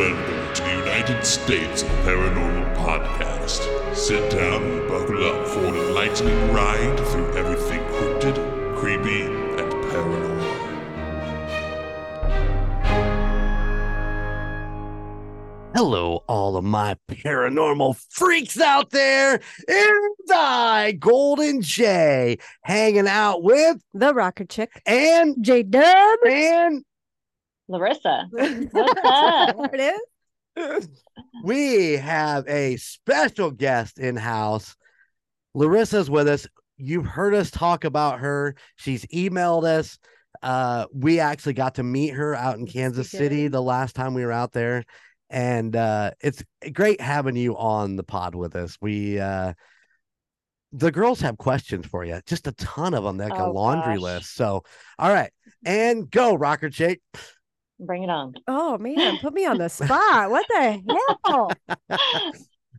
Welcome to the United States of Paranormal Podcast. Sit down and buckle up for an enlightening ride through everything cryptid, creepy, and paranormal. Hello, all of my paranormal freaks out there. It's I, Golden Jay, hanging out with The rocker chick. and J Dub. and Larissa, what's up? There it is. we have a special guest in house. Larissa's with us. You've heard us talk about her. She's emailed us. Uh, we actually got to meet her out in Kansas City the last time we were out there. And uh, it's great having you on the pod with us. We uh, the girls have questions for you, just a ton of them, like a Oh, laundry gosh. list. So, all right, and go, Rocker Chick. Bring it on. Oh man, put me on the spot. What the hell?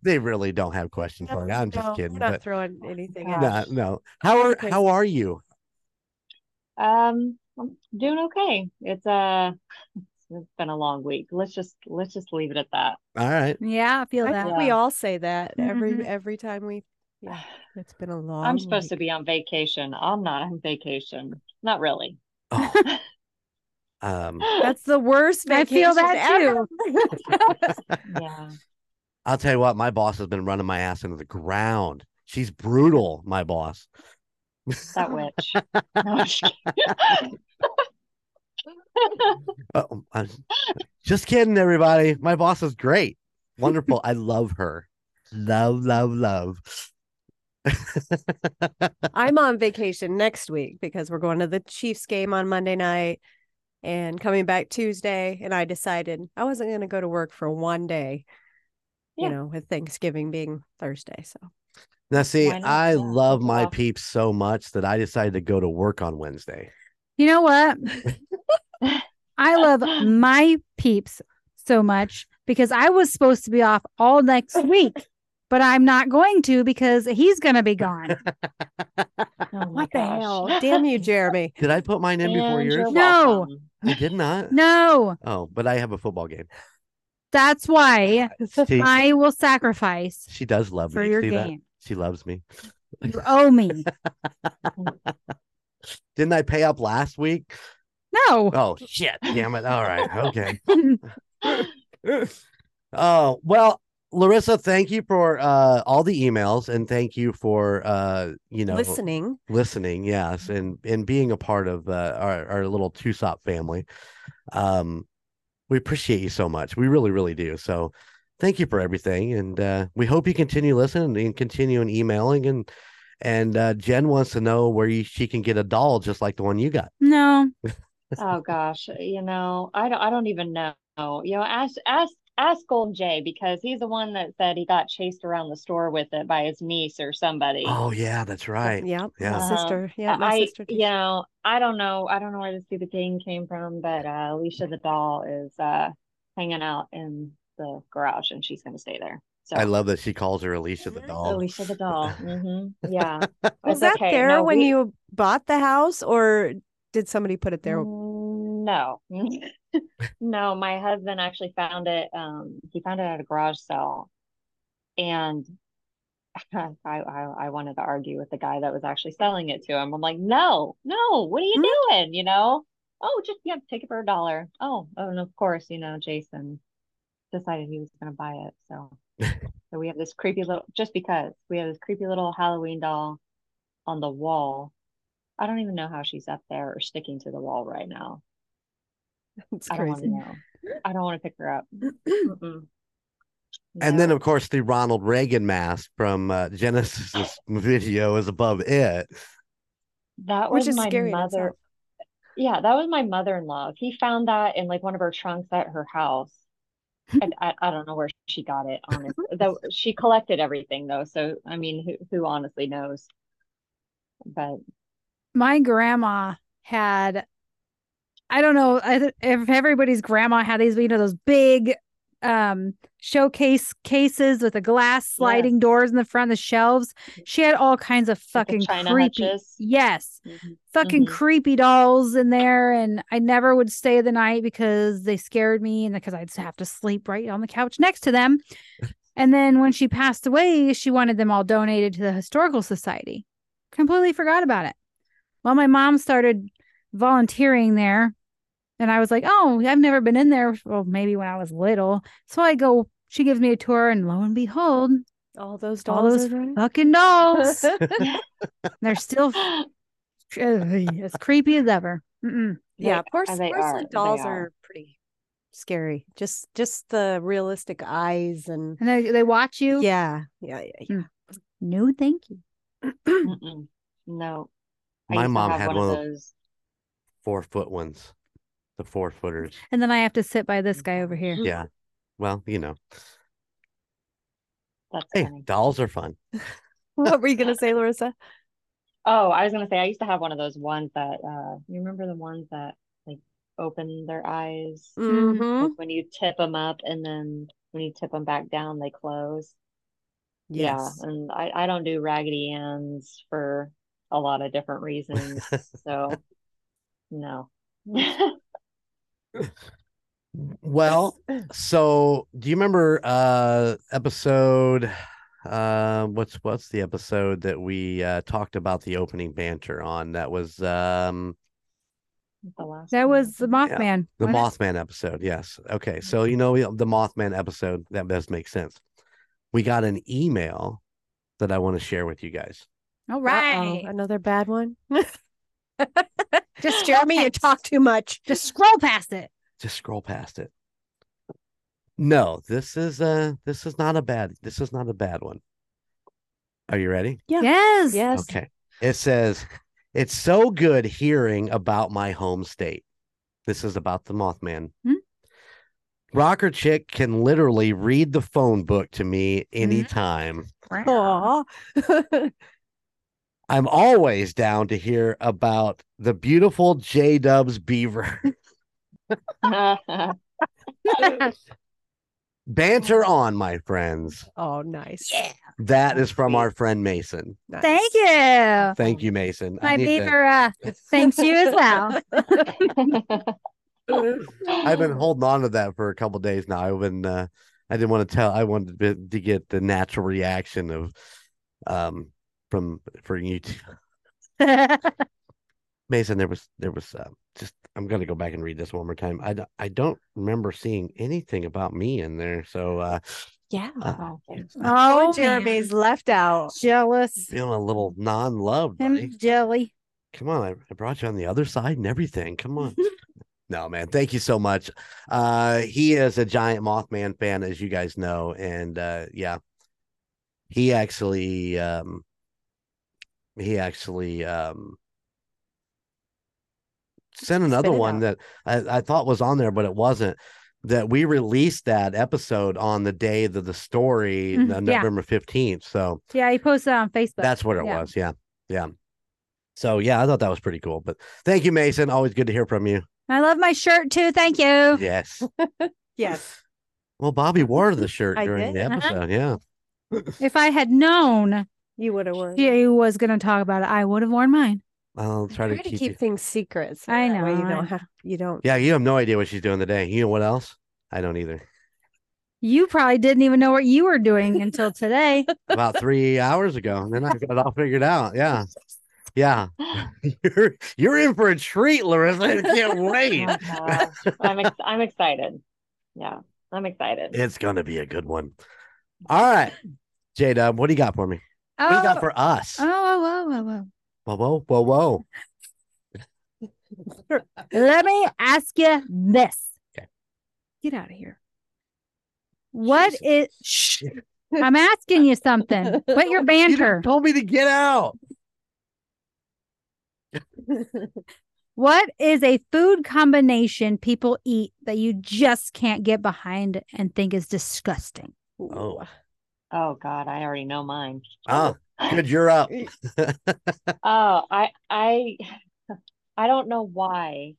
They really don't have questions for you. I'm just kidding. we're not But throwing anything No. at no, no. How are Okay. how are you? Um, I'm doing okay. It's uh it's been a long week. Let's just let's just leave it at that. All right. Yeah, I feel I that. think we all say that every Mhm. every time we. Yeah, it's been a long. I'm supposed to be on vacation. I'm not on vacation. Not really. Oh. um, That's the worst. I feel that ever. Yeah. I'll tell you what, my boss has been running my ass into the ground. She's brutal, my boss. That witch. No, I'm just kidding. Oh, I'm- just kidding, everybody. My boss is great. Wonderful. I love her. Love, love, love. I'm on vacation next week because we're going to the Chiefs game on Monday night and coming back Tuesday. And I decided I wasn't going to go to work for one day, Yeah. you know, with Thanksgiving being Thursday. So now, see, I Yeah, love my off. peeps so much that I decided to go to work on Wednesday. You know what? I love my peeps so much because I was supposed to be off all next week, but I'm not going to because he's going to be gone. Oh my what the gosh. hell? Damn you, Jeremy. Did I put mine in before And you're yours? No. welcome. I did not. No, Oh, but I have a football game. that's why She, I will sacrifice she does love for me. your See that? game. She loves me. You owe me. Didn't I pay up last week? No. Oh shit! Damn it! All right, okay. Oh well, Larissa, thank you for uh, all the emails and thank you for uh, you know Listening. listening. Yes, and and being a part of uh, our our little Tusop family. Um, we appreciate you so much. We really, really do. So, thank you for everything, and uh, we hope you continue listening and continue and emailing and. And uh, Jen wants to know where you, she can get a doll just like the one you got. No. Oh gosh, you know, I don't I don't even know. You know, ask ask ask Golden Jay because he's the one that said he got chased around the store with it by his niece or somebody. Oh yeah, that's right. Yeah, Yeah. My Uh-huh. sister. Yeah. My I sister. did. you know, I don't know. I don't know where the stupid thing came from, but uh Alicia the doll is uh hanging out in the garage and she's gonna stay there. So I love that she calls her Alicia the doll. Alicia the doll. hmm Yeah. Was that okay. there No, when we- you bought the house or did somebody put it there? Mm, No. No, my husband actually found it. Um, he found it at a garage sale. And I, I I wanted to argue with the guy that was actually selling it to him. I'm like, no, no, what are you Hmm? doing? You know? Oh, just yeah, take it for a dollar. Oh, oh, and of course, you know, Jason decided he was gonna buy it. So so we have this creepy little just because we have this creepy little Halloween doll on the wall. I don't even know how she's up there or sticking to the wall right now. It's I don't want to know. I don't want to pick her up. Mm-mm. And then, of course, the Ronald Reagan mask from uh, Genesis video is above it. that Which was is my scary mother. Yeah, that was my mother-in-law. He found that in like one of her trunks at her house. And I, I don't know where she got it, honestly. Though she collected everything though, so I mean, who who honestly knows? But My grandma had, I don't know if everybody's grandma had these, you know, those big um showcase cases with the glass sliding doors in the front of the shelves. She had all kinds of fucking China creepy. hutches. Yes. Mhm. Fucking Mhm. creepy dolls in there and I never would stay the night because they scared me and because I'd have to sleep right on the couch next to them. And then when she passed away, she wanted them all donated to the historical society. Completely forgot about it. Well, my mom started volunteering there and I was like, "Oh, I've never been in there." Well, maybe when I was little. So I go. She gives me a tour, and lo and behold, All those dolls, all dolls. those are fucking dolls. They're still uh, as creepy as ever. Mm-mm. yeah, They- porce- they porcelain are, dolls are. are. pretty scary. Just just the realistic eyes and And they they watch you. yeah, yeah, yeah. yeah. No, thank you. No. I My mom had one one of of those. Four foot ones, the four footers. And then I have to sit by this guy over here. Yeah. Well, you know, That's hey, funny. dolls are fun. what were you gonna say, Larissa? Oh, I was gonna say I used to have one of those ones that uh you remember the ones that like open their eyes Mm-hmm. like when you tip them up and then when you tip them back down they close. Yeah, and I I don't do Raggedy Anns for a lot of different reasons. So no. Well, so do you remember uh episode uh what's what's the episode that we uh talked about the opening banter on that was um The last That one, was the I think. Mothman. the wasn't it? Mothman episode. Yes. Okay. So you know the Mothman episode that does make sense. We got an email that I want to share with you guys. All Uh-oh, right. another bad one. Just Jeremy, you talk too much. Just scroll past it. Just scroll past it. No, this is uh this is not a bad this is not a bad one. Are you ready? Yeah. Yes. Yes. Okay. It says, It's so good hearing about my home state. This is about the Mothman. Hmm? Rocker Chick can literally read the phone book to me anytime. Aw. I'm always down to hear about the beautiful J Dubs Beaver. Banter on, my friends. oh, nice. Yeah. That is from our friend Mason. Nice. Thank you. Thank you, Mason. I My need to- beaver uh, thanks you as well. I've been holding on to that for a couple days now. I've been uh I didn't want to tell I wanted to, to get the natural reaction of um from for you two. Mason there was there was uh, just I'm gonna go back and read this one more time. I don't I don't remember seeing anything about me in there. So uh, Yeah. uh oh, Oh, Jeremy's left out. jealous. feeling a little non-loved. Him jelly. Come on, I, I brought you on the other side and everything. Come on. no, man, thank you so much. Uh he is a giant Mothman fan, as you guys know, and uh yeah, he actually um he actually um sent another one out. that I, I thought was on there, but it wasn't. That we released that episode on the day that the story, Mhm, uh, yeah. November 15th. So Yeah, he posted on Facebook. that's what it Yeah. was. Yeah. Yeah. So yeah, I thought that was pretty cool. But thank you, Mason. Always good to hear from you. I love my shirt too. Thank you. Yes. Yes. Well, Bobby wore the shirt I during the. Uh-huh. episode. Yeah. If I had known You would have worn. he was going to talk about it, I would have worn mine. I'll try to Try to keep, keep things secret. so I that way you know, don't have. You don't. Yeah, you have no idea what she's doing today. You know what else? I don't either. You probably didn't even know what you were doing until today. About three hours ago. And then I got it all figured out. Yeah. Yeah. You're you're in for a treat, Larissa. I can't wait. Oh. I'm ex- I'm excited. Yeah, I'm excited. It's gonna be a good one. All right. J Dub, what do you got for me? Oh, What do you got oh. for us? Oh, oh, oh, whoa, whoa, whoa, Whoa, whoa, whoa, whoa. whoa. Let me ask you this. Okay. Get out of here. What Jesus. is? Shh. I'm asking you something. Quit your banter. done told me to get out. What is a food combination people eat that you just can't get behind and think is disgusting? Oh. Oh God, I already know mine. Ah, oh, good. You're up. Oh, I I I don't know why.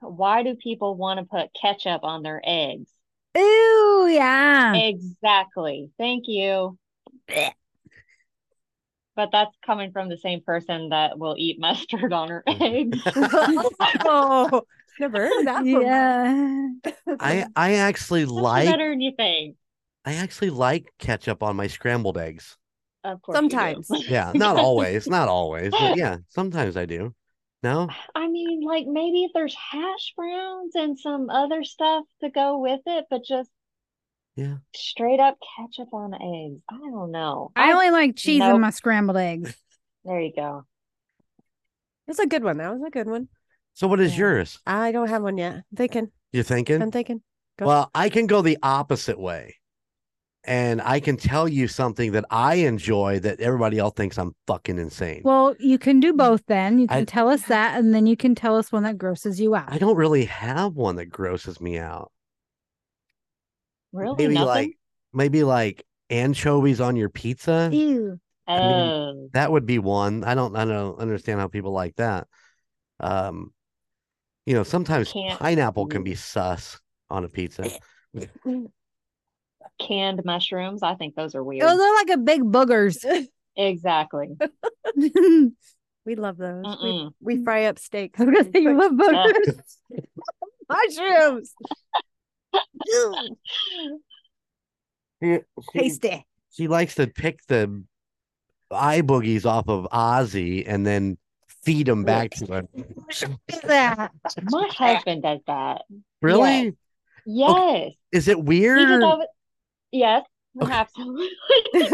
Why do people want to put ketchup on their eggs? Ooh, yeah. Exactly. Thank you. But that's coming from the same person that will eat mustard on her eggs. oh, never heard that. From Yeah. I I actually That's like better than you think. I actually like ketchup on my scrambled eggs. Of course. Sometimes. Yeah, not always, not always, but yeah, sometimes I do. No, I mean, like maybe if there's hash browns and some other stuff to go with it, but just Yeah. straight up ketchup on eggs. I don't know. I only like cheese Nope. in my scrambled eggs. There you go. That's a good one. That was a good one. so what is Yeah. yours? I don't have one yet. I'm thinking. You're thinking? I'm thinking. Go. Well, I can go the opposite way. And I can tell you something that I enjoy that everybody else thinks I'm fucking insane. Well, you can do both then. You can I- tell us that, and then you can tell us one that grosses you out. I don't really have one that grosses me out. Really? Maybe Nothing? like maybe like anchovies on your pizza. Ew. I mean, oh, That would be one. I don't I don't understand how people like that. Um you know, sometimes Can't- pineapple can be sus on a pizza. canned mushrooms. I think those are weird. Oh, those are like a big boogers. Exactly. We love those. We, we fry up steaks. I was gonna say you love boogers. mushrooms. She, Tasty. she likes to pick the eye boogies off of Ozzy and then feed them back to her. Yeah. My husband does that. Really? Yes. Is it weird? did or- that with- yes, Okay. absolutely.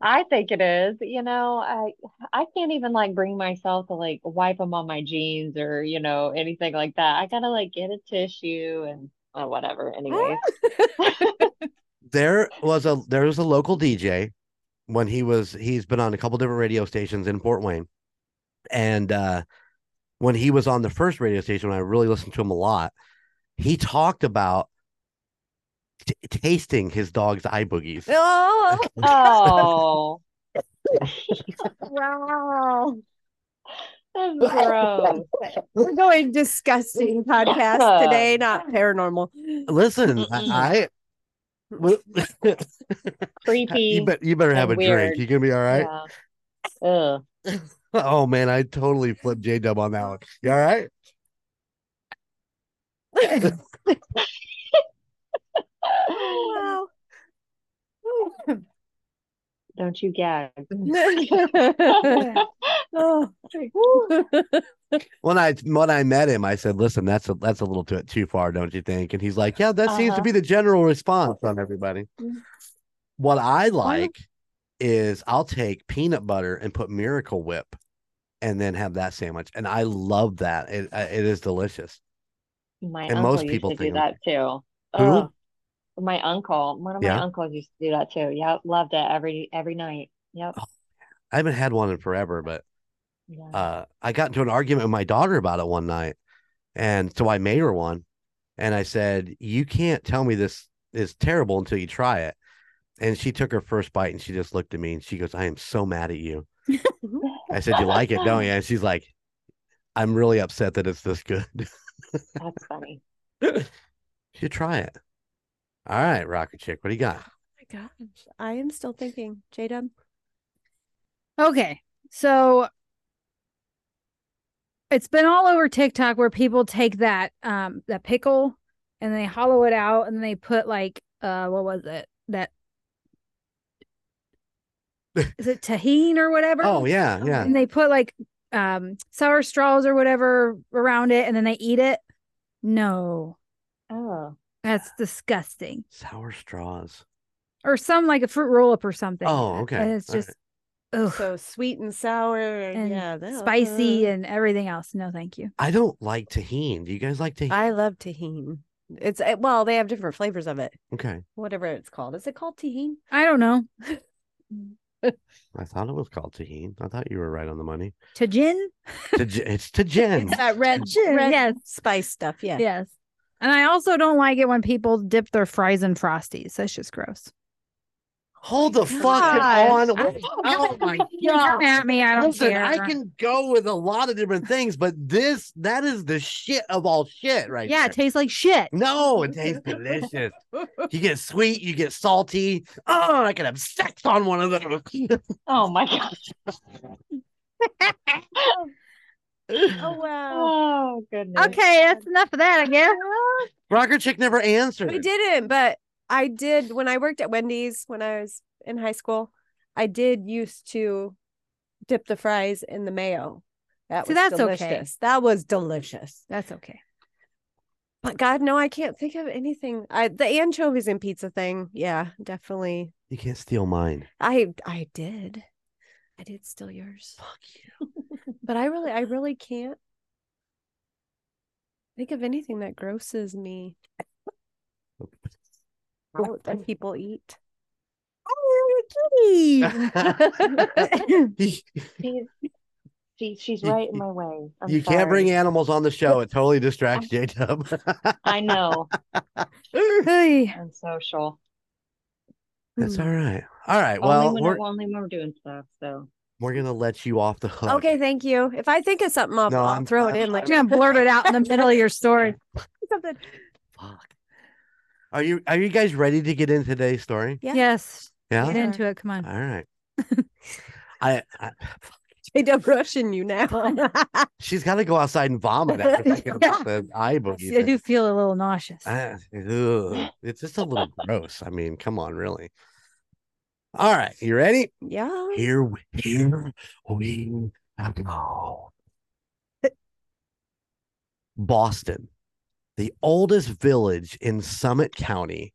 I think it is. You know, I I can't even like bring myself to like wipe them on my jeans or you know anything like that. I gotta like get a tissue and uh, whatever. Anyway, there was a there was a local DJ when he was he's been on a couple different radio stations in Fort Wayne. And uh when he was on the first radio station, when I really listened to him a lot, he talked about t- tasting his dog's eye boogies. oh, oh, wow. that's gross. We're going disgusting podcast today, not paranormal. Listen, I, I Creepy. you, bet, you better have a and drink. weird. You gonna be all right? Yeah. Oh man, I totally flipped J Dub on that one. You all right? Wow. Don't you gag. oh. When I when I met him, I said, "Listen, that's a that's a little too too far, don't you think?" And he's like, "Yeah, that seems to Uh-huh. be the general response on everybody." What I like is I'll take peanut butter and put Miracle Whip, and then have that sandwich, and I love that. It uh, it is delicious. My And uncle most used people to do that too. Who? My uncle, one of my Yeah? uncles used to do that too. Yep, loved it every every night. Yep. I haven't had one in forever, but Yeah. uh, I got into an argument with my daughter about it one night, and so I made her one, and I said, "You can't tell me this is terrible until you try it." And she took her first bite, and she just looked at me, and she goes, "I am so mad at you." I said, "You like it, don't you?" And she's like, "I'm really upset that it's this good." That's funny. you should try it. All right, Rocker Chick, what do you got? Oh my gosh. I am still thinking. J Dub. Okay. So it's been all over TikTok where people take that um that pickle and they hollow it out and they put like uh what was it? That is it tahine or whatever? Oh yeah, yeah. And they put like um sour straws or whatever around it and then they eat it. No. Oh, That's disgusting. Sour straws. Or some like a fruit roll up or something. Oh, okay. And it's All right. just ugh, So sweet and sour. And, and yeah. spicy uh, and everything else. No, thank you. I don't like tahine. Do you guys like tahine? I love tahine. It's uh, well, they have different flavors of it. okay. Whatever it's called. Is it called tahine? I don't know. I thought it was called tahine. I thought you were right on the money. Tajin? Taj- it's Tajin. It's that red, Tahine, red yes. spice stuff. Yeah. Yes. And I also don't like it when people dip their fries in frosties. That's just gross. Hold the fuck on. Wait, Oh my You can come god. Oh at me. I don't Listen, care. I can go with a lot of different things, but this that is the shit of all shit right yeah, there. it tastes like shit. No, it tastes delicious. You get sweet, you get salty. Oh, I could have sex on one of those. Oh my gosh. Oh wow. Oh goodness. Okay, that's enough of that, I guess. Rocker chick never answered. We didn't, but I did when I worked at Wendy's when I was in high school. I did used to dip the fries in the mayo. That See, was that's okay. delicious. That was delicious. That's okay. But God, no, I can't think of anything. I the anchovies and pizza thing. Yeah, definitely. You can't steal mine. I I did. I did steal yours. Fuck you. But I really I really can't think of anything that grosses me. Out that people eat. Oh, She's, she, she's right in my way. I'm you can't bring animals on the show. It totally distracts Jacob. I know. Hey. I'm social. That's hmm. all right. All right. only Well, when we're only when we're doing stuff. So we're gonna let you off the hook. Okay, thank you. If I think of something, I'll, No, I'll I'm- throw it I'm in. Like You're gonna blurt it out in the middle of your story. something. Fuck. Are you are you guys ready to get into today's story? Yeah. Yes. Yeah. Get into it. Come on. All right. I, I J-Dub rushing you now. she's got to go outside and vomit after thinking about the eye boogie. I do feel a little nauseous. Ah, ugh. It's just a little gross. I mean, come on, really. All right, you ready? yeah. Here, we- here we go. Boston, the oldest village in Summit County,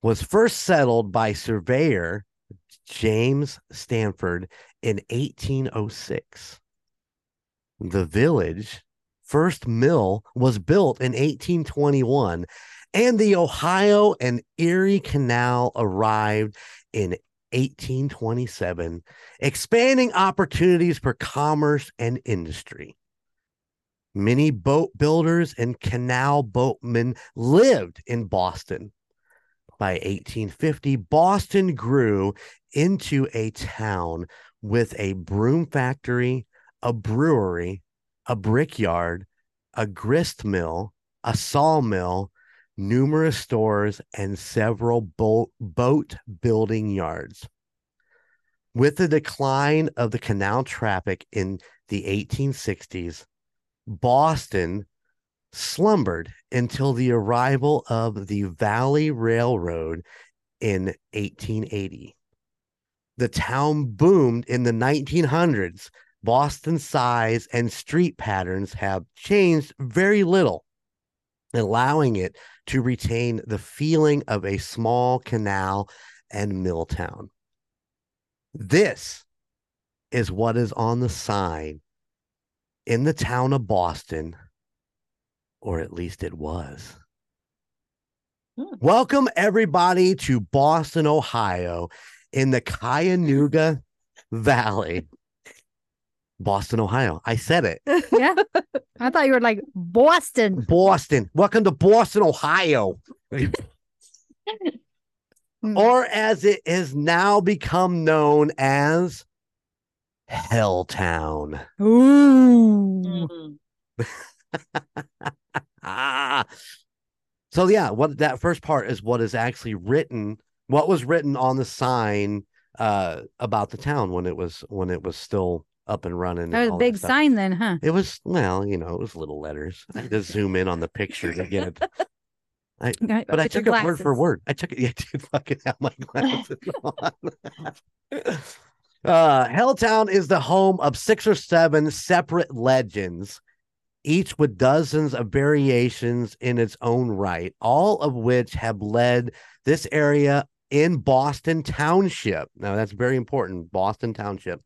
was first settled by surveyor James Stanford in 1806. The village first mill was built in 1821 and the Ohio and Erie Canal arrived in 1827, expanding opportunities for commerce and industry. Many boat builders and canal boatmen lived in Boston. By 1850, Boston grew into a town with a broom factory, a brewery, a brickyard, a grist mill, a sawmill, numerous stores, and several boat, boat building yards. With the decline of the canal traffic in the 1860s, Boston slumbered until the arrival of the Valley Railroad in 1880. The town boomed in the 1900s. Boston's size and street patterns have changed very little, allowing it to retain the feeling of a small canal and mill town. This is what is on the sign in the town of Boston, or at least it was. Hmm. Welcome, everybody, to Boston, Ohio, in the Cuyahoga Valley. Boston, Ohio. I said it. yeah. I thought you were like Boston. Boston. Welcome to Boston, Ohio. or as it has now become known as Helltown. Ooh. mm, Ah. So yeah, what that first part is what is actually written, what was written on the sign uh about the town when it was when it was still up and running. That was a big sign then, huh? It was well, you know, it was little letters. I had to zoom in on the picture to get it. I, but I took it word for word. I took it. Yeah, I did fucking have my glasses on. uh, Helltown is the home of six or seven separate legends, each with dozens of variations in its own right, all of which have led this area in Boston Township. Now, that's very important. Boston Township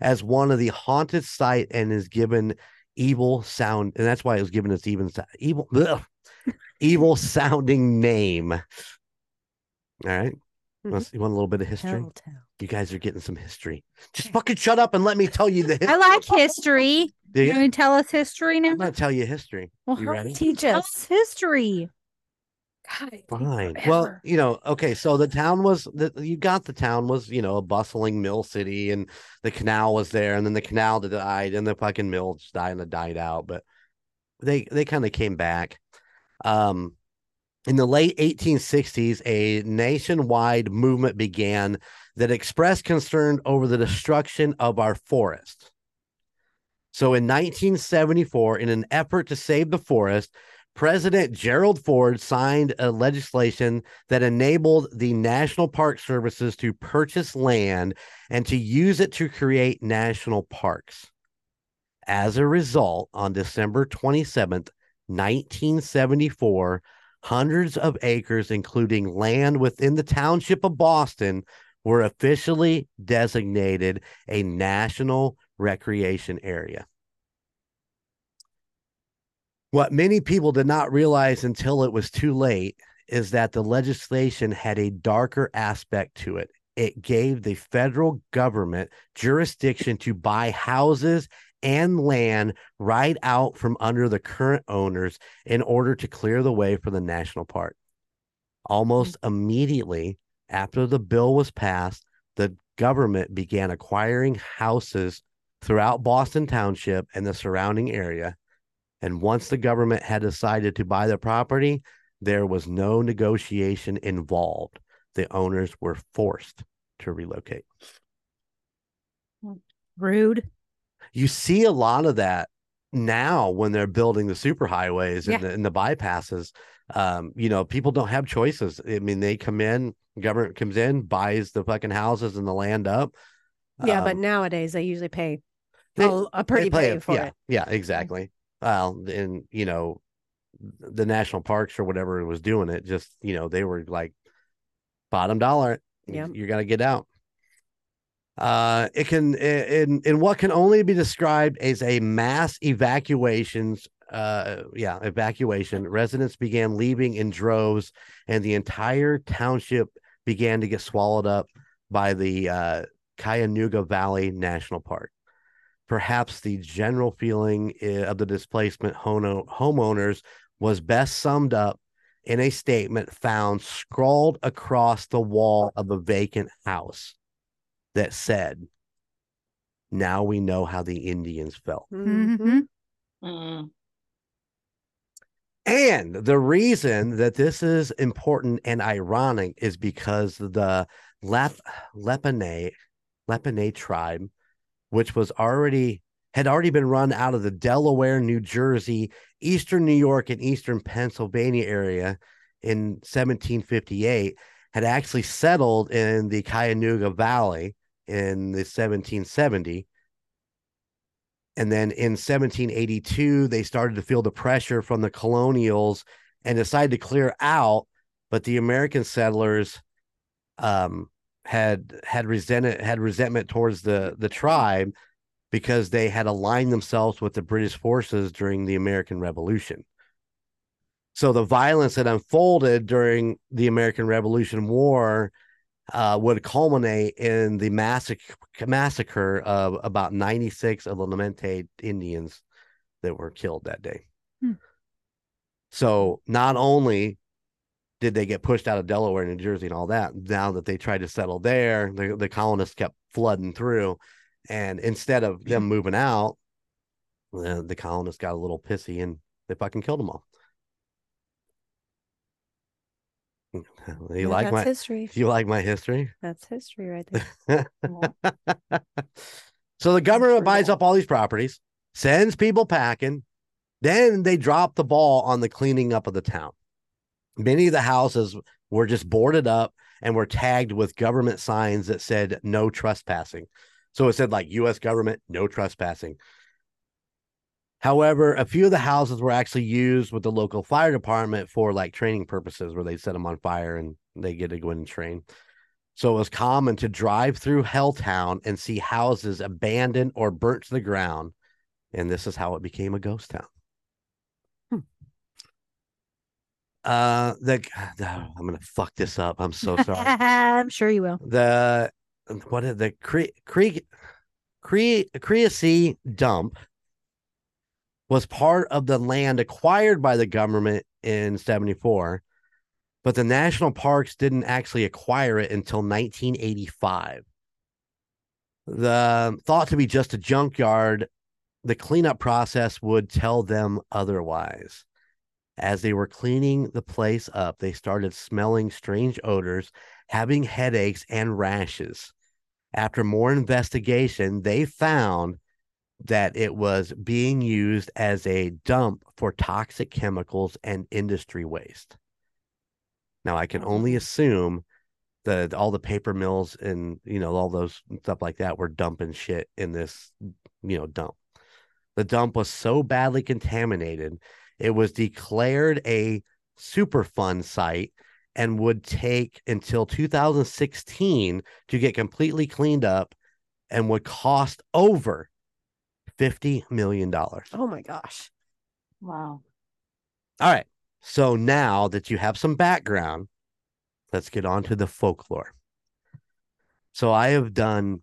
as one of the haunted site and is given evil sound, and that's why it was given its even sou- evil ugh, evil sounding name. All right. Mm-hmm. You want- You want a little bit of history? Helltown. You guys are getting some history. Just fucking shut up and let me tell you the history. I like history. Do You you? want to tell us history now? I'm gonna tell you history. Well, You how- ready? Teach Tell us. us history. God, Fine. Well, you know, okay. So the town was the you got the town was you know a bustling mill city, and the canal was there, and then the canal died, and the fucking mill just died and it died out. But they they kind of came back. Um, in the late 1860s, a nationwide movement began that expressed concern over the destruction of our forests. So in 1974, in an effort to save the forest, President Gerald Ford signed a legislation that enabled the National Park Services to purchase land and to use it to create national parks. As a result, on December 27th, 1974, hundreds of acres, including land within the township of Boston, were officially designated a national recreation area. What many people did not realize until it was too late is that the legislation had a darker aspect to it. It gave the federal government jurisdiction to buy houses and land right out from under the current owners in order to clear the way for the national park. Almost mm. immediately after the bill was passed, the government began acquiring houses throughout Boston Township and the surrounding area. And once the government had decided to buy the property, there was no negotiation involved. The owners were forced to relocate. Rude. You see a lot of that now when they're building the superhighways and, the, and the bypasses. Um, you know, people don't have choices. I mean, they come in, government comes in, buys the fucking houses and the land up. Yeah, but Um, nowadays they usually pay they- a, a pretty they play penny it- for yeah, it. Yeah, exactly. Well, and you know, the national parks or whatever was doing it, just you know, they were like bottom dollar. Yeah. you got to get out. Uh, it can in in what can only be described as a mass evacuations. Uh, yeah, evacuation. Residents began leaving in droves, and the entire township began to get swallowed up by the uh, Cuyahoga Valley National Park perhaps the general feeling of the displacement homeowners was best summed up in a statement found scrawled across the wall of a vacant house that said, Now we know how the Indians felt. Mhm. Mhm. Mm. And the reason that this is important and ironic is because the Lep Lepine Lepine tribe, which was already had already been run out of the Delaware, New Jersey, Eastern New York, and Eastern Pennsylvania area in 1758, had actually settled in the Cuyahoga Valley in the 1770 and then in 1782 they started to feel the pressure from the colonials and decided to clear out but the american settlers um, had had resented had resentment towards the the tribe because they had aligned themselves with the british forces during the american revolution so the violence that unfolded during the american revolution war uh, would culminate in the massacre massacre of about 96 of the Lamente Indians that were killed that day. Hmm. So not only did they get pushed out of Delaware, New Jersey, and all that, now that they tried to settle there, the, the colonists kept flooding through. And instead of them mm-hmm. moving out, the, the colonists got a little pissy and they fucking killed them all. You Yeah, like that's my history. you like my history? That's history right there. So the government buys up all these properties, sends people packing, then they drop the ball on the cleaning up of the town. Many of the houses were just boarded up and were tagged with government signs that said no trespassing. So it said like US government, no trespassing. However, a few of the houses were actually used with the local fire department for like training purposes where they set them on fire and they get to go in and train. So it was common to drive through Helltown and see houses abandoned or burnt to the ground. And this is how it became a ghost town. Hmm. Uh, the I'm gonna fuck this up. I'm so sorry. I'm sure you will. the what is the Cre Cre Cre Creasy dump was part of the land acquired by the government in 74 but the national parks didn't actually acquire it until 1985. The thought to be just a junkyard, the cleanup process would tell them otherwise. As they were cleaning the place up, they started smelling strange odors, having headaches and rashes. After more investigation, they found that it was being used as a dump for toxic chemicals and industry waste. Now, I can only oh. assume that all the paper mills and you know all those stuff like that were dumping shit in this you know dump. The dump was so badly contaminated, it was declared a Superfund site and would take until 2016 to get completely cleaned up and would cost over 50 million dollars. Oh my gosh. Wow. All right. So now that you have some background, let's get on to the folklore. So I have done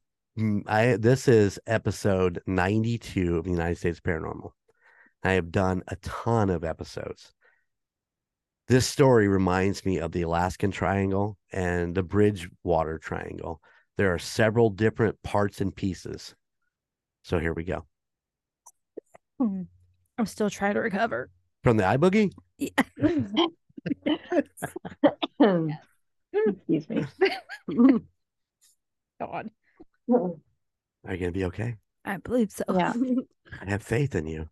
I this is episode 92 of the United States Paranormal. I have done a ton of episodes. This story reminds me of the Alaskan Triangle and the Bridgewater Triangle. There are several different parts and pieces. So here we go. Hmm. I'm still trying to recover. From the eye iBoogie? Excuse me. God, Are you going to be okay? I believe so. Yeah. I have faith in you.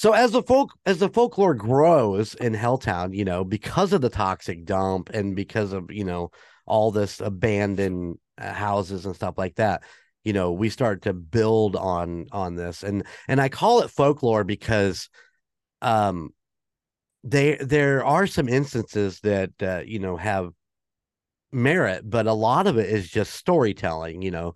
So as the folk as the folklore grows in Helltown, you know, because of the toxic dump and because of you know all this abandoned uh, houses and stuff like that, you know, we start to build on on this, and and I call it folklore because, um, they there are some instances that uh, you know have merit, but a lot of it is just storytelling. You know,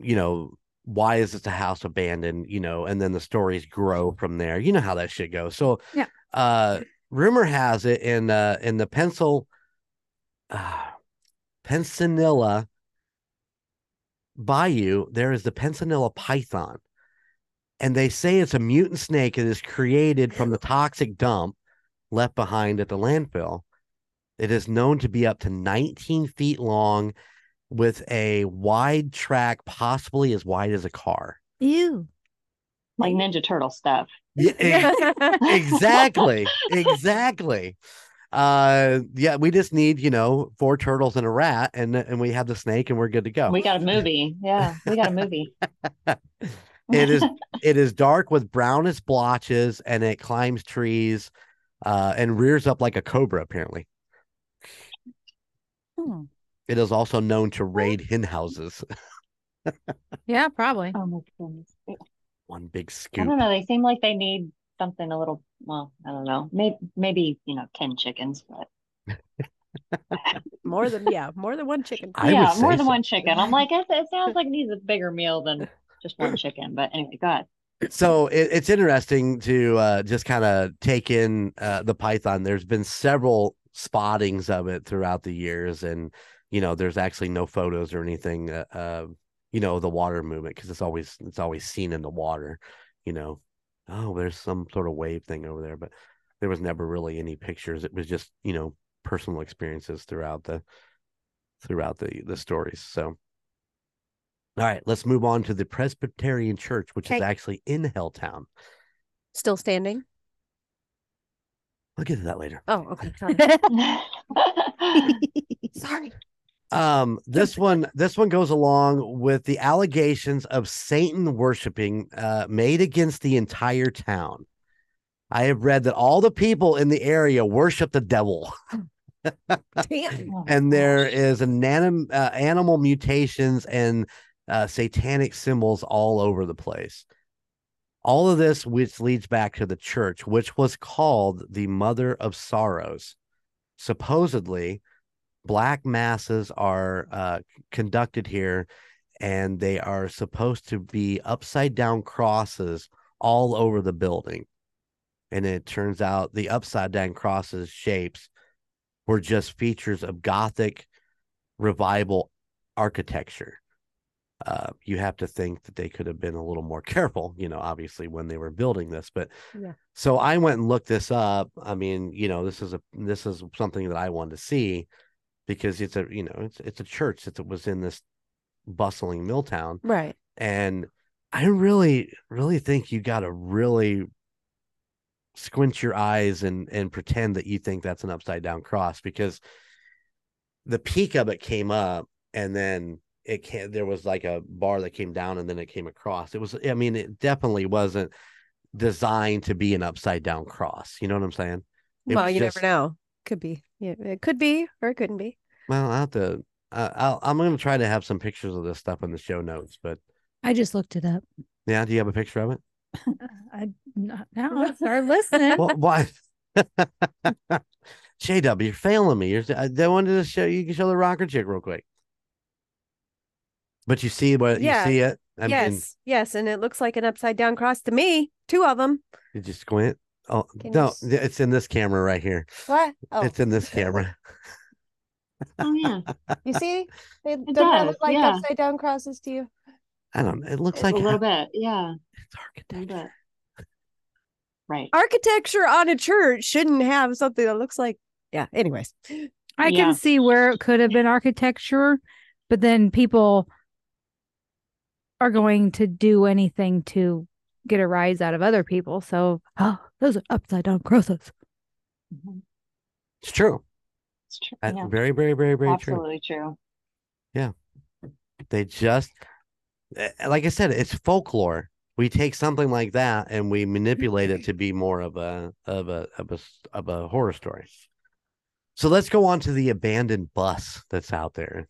you know why is this a house abandoned you know and then the stories grow from there. You know how that shit goes. So Yeah. uh rumor has it in uh in the pencil uh Peninsula bayou there is the Peninsula python. And they say it's a mutant snake that is created from the toxic dump left behind at the landfill. It is known to be up to 19 feet long with a wide track, possibly as wide as a car. Ew. Like Ninja Turtle stuff. Yeah, exactly. exactly. Uh yeah, we just need, you know, four turtles and a rat and and we have the snake and we're good to go. We got a movie. Yeah, we got a movie. it is it is dark with brownish blotches and it climbs trees uh and rears up like a cobra apparently. Hmm. It is also known to raid hen houses. Yeah, probably. Oh my goodness. One big scoop. I scoop. don't know. They seem like they need something a little. Well, I don't know. Maybe maybe you know, ten chickens, but more than yeah, more than one chicken. I yeah, more than so. one chicken. I'm like, it, it sounds like it needs a bigger meal than just one chicken. But anyway, go ahead. so it, it's interesting to uh, just kind of take in uh, the python there's been several spottings of it throughout the years and you know there's actually no photos or anything uh, uh, you know the water movement because it's always it's always seen in the water you know oh there's some sort of wave thing over there but there was never really any pictures it was just you know personal experiences throughout the throughout the the stories so all right let's move on to the presbyterian church which is actually in helltown Still standing. i'll get to that later Oh, okay. Sorry. Sorry. Um this one this one goes along with the allegations of satan worshiping uh made against the entire town i have read that all the people in the area worship the devil and there is an anim, uh, animal mutations and uh, satanic symbols all over the place. All of this, which leads back to the church, which was called the Mother of Sorrows. Supposedly, black masses are uh, conducted here, and they are supposed to be upside down crosses all over the building. And it turns out the upside down crosses shapes were just features of Gothic revival architecture. uh, you have to think that they could have been a little more careful, you know, obviously when they were building this. But Yeah. so I went and looked this up. I mean, you know, this is a this is something that I wanted to see because it's a you know it's it's a church that was in this bustling mill town, Right. and I really really think you got to really squint your eyes and and pretend that you think that's an upside down cross because the peak of it came up and then it can there was like a bar that came down and then it came across it was i mean it definitely wasn't designed to be an upside down cross you know what i'm saying It well, you just- never know. Could be. Yeah, it could be, or it couldn't be. Well i'll have to uh, I'll, i'm going to try to have some pictures of this stuff in the show notes but I just looked it up. yeah do you have a picture of it I not now I started listening. well why jw you're failing me you're, i I wanted to show you can show the rocker chick real quick but you see what Yeah. you see it i yes. mean yes, and it looks like an upside down cross to me. Two of them. you just squint oh Can no s- th- it's in this camera right here What? Oh, it's in this camera Oh yeah. you see? They don't that does, look like yeah. upside down crosses to you. i don't it looks a like little bit. Yeah. it's architecture. Right. Architecture on a church shouldn't have something that looks like. Yeah. Anyways. I Yeah. can see where it could have been architecture, but then people are going to do anything to get a rise out of other people. So, oh, those are upside down crosses. Mhm. it's true It's true. That's Yeah. very very very very true Absolutely true. Yeah. They just eh, like i said it's folklore we take something like that and we manipulate it to be more of a of a of a of a horror story so let's go on to the abandoned bus that's out there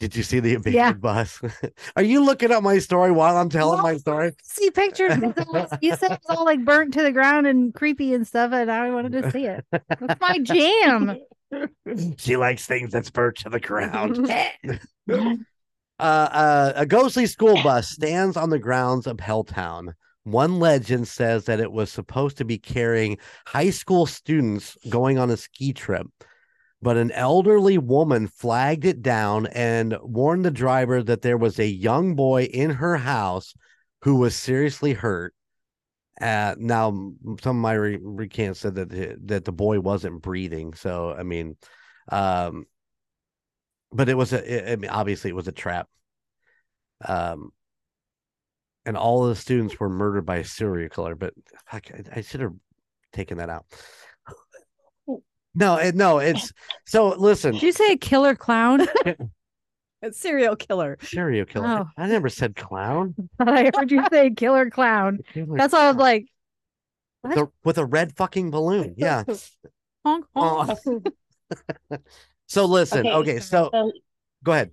did you see the abandoned Yeah. bus are you looking up my story while i'm telling my story See pictures. you said it was all like burnt to the ground and creepy and stuff, and I wanted to see it. That's my jam. she likes things that's burnt to the ground uh, uh, a ghostly school bus stands on the grounds of Helltown. One legend says that it was supposed to be carrying high school students going on a ski trip, but an elderly woman flagged it down and warned the driver that there was a young boy in her house who was seriously hurt. Uh, now, some of my re- recants said that the, that the boy wasn't breathing. So, I mean, um, but it was a, I mean, obviously it was a trap. Um, and all of the students were murdered by a serial killer. But fuck, I, I should have taken that out. No, it, no, it's so. Listen, Did you say a killer clown? A serial killer. serial killer. Oh. I never said clown. I heard you say killer clown. Killer That's why I was like, with a, with a red fucking balloon. Yeah. honk, honk. Oh. so listen. Okay, so So, go ahead.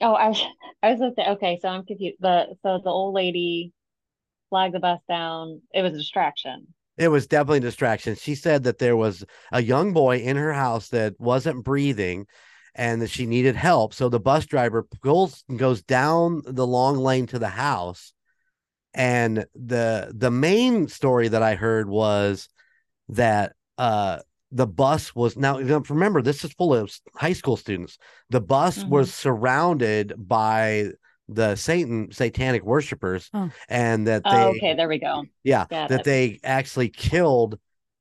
oh, I was, I was gonna say, okay, so I'm confused. The so the old lady flagged the bus down. It was a distraction. It was definitely a distraction. She said that there was a young boy in her house that wasn't breathing and that she needed help. So the bus driver pulls goes down the long lane to the house. And the the main story that I heard was that uh the bus was now remember this is full of high school students. The bus Mhm. was surrounded by the Satan satanic worshipers Oh. and that they Oh, okay, there we go. yeah, Got that it. they actually killed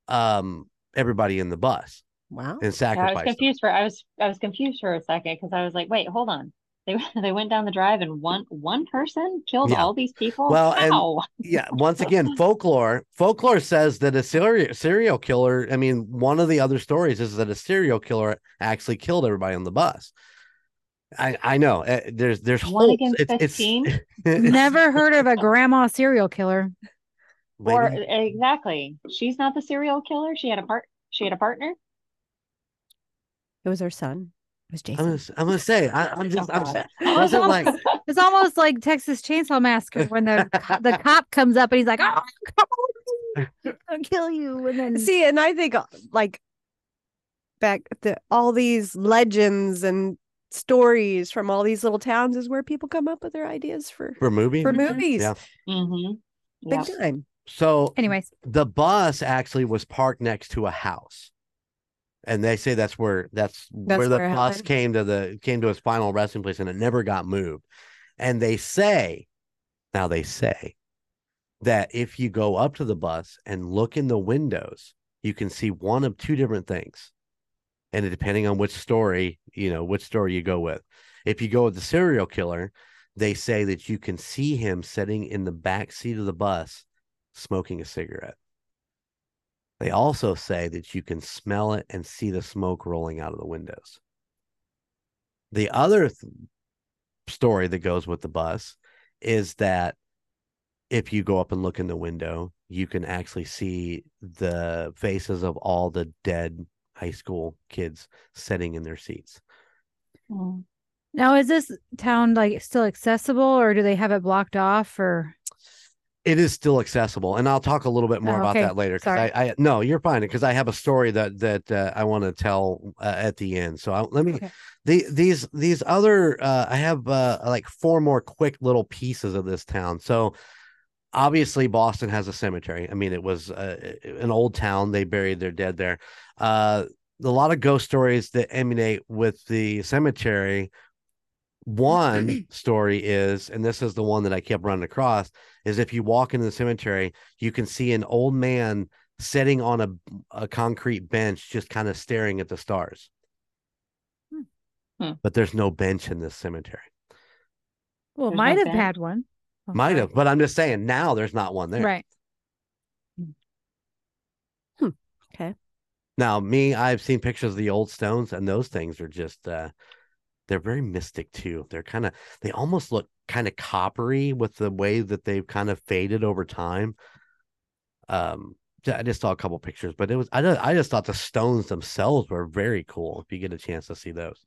um everybody in the bus Wow. and Yeah, I was sacrificed. them. confused for I was I was confused for a second because I was like, wait, hold on. They they went down the drive and one one person killed Yeah. all these people. Well, and- Yeah, once again, folklore folklore says that a serial serial killer. I mean, one of the other stories is that a serial killer actually killed everybody on the bus. I I know uh, there's there's One holes. against It's- it's- 15? it's- Never heard of a grandma serial killer. Or exactly, she's not the serial killer. She had a part. She had a partner. It was her son. It was I'm Jason. gonna, s- I'm gonna say I, I'm just I'm God. was it like It's almost like Texas Chainsaw Massacre when the the cop comes up and he's like, "Oh, I'll kill you," and then See, and I think uh, like back the all these legends and stories from all these little towns is where people come up with their ideas for for movie? for Mhm. movies. Yeah. Mm-hmm. Big Yeah. time. So anyways, the bus actually was parked next to a house and they say that's where that's, That's where the where bus came to the came to its final resting place and it never got moved And they say, now they say that if you go up to the bus and look in the windows, you can see one of two different things. And depending on which story, you know, which story you go with. If you go with the serial killer, they say that you can see him sitting in the back seat of the bus smoking a cigarette. They also say that you can smell it and see the smoke rolling out of the windows. The other th- story that goes with the bus is that if you go up and look in the window, you can actually see the faces of all the dead high school kids sitting in their seats. Mm. Now, is this town like still accessible or do they have it blocked off or? It is still accessible, and I'll talk a little bit more Oh, about that later. Because. I, I, no, you're fine. Because I have a story that that uh, I want to tell uh, at the end. So I, let me. Okay. The, these these other uh, I have uh, like four more quick little pieces of this town. So obviously Boston has a cemetery. I mean, it was uh, an old town. They buried their dead there. Uh, a lot of ghost stories that emanate with the cemetery. One story is, and this is the one that I kept running across, is if you walk into the cemetery, you can see an old man sitting on a, a concrete bench, just kind of staring at the stars. Hmm. Hmm. But there's no bench in this cemetery. Well, There's might no have bench? had one. Oh, Might have, but I'm just saying now there's not one there. Right. Okay. Now, me, I've seen pictures of the old stones, and those things are just uh they're very mystic too. They're kind of they almost look kind of coppery with the way that they've kind of faded over time. Um I just saw a couple pictures, but it was I just, I just thought the stones themselves were very cool if you get a chance to see those.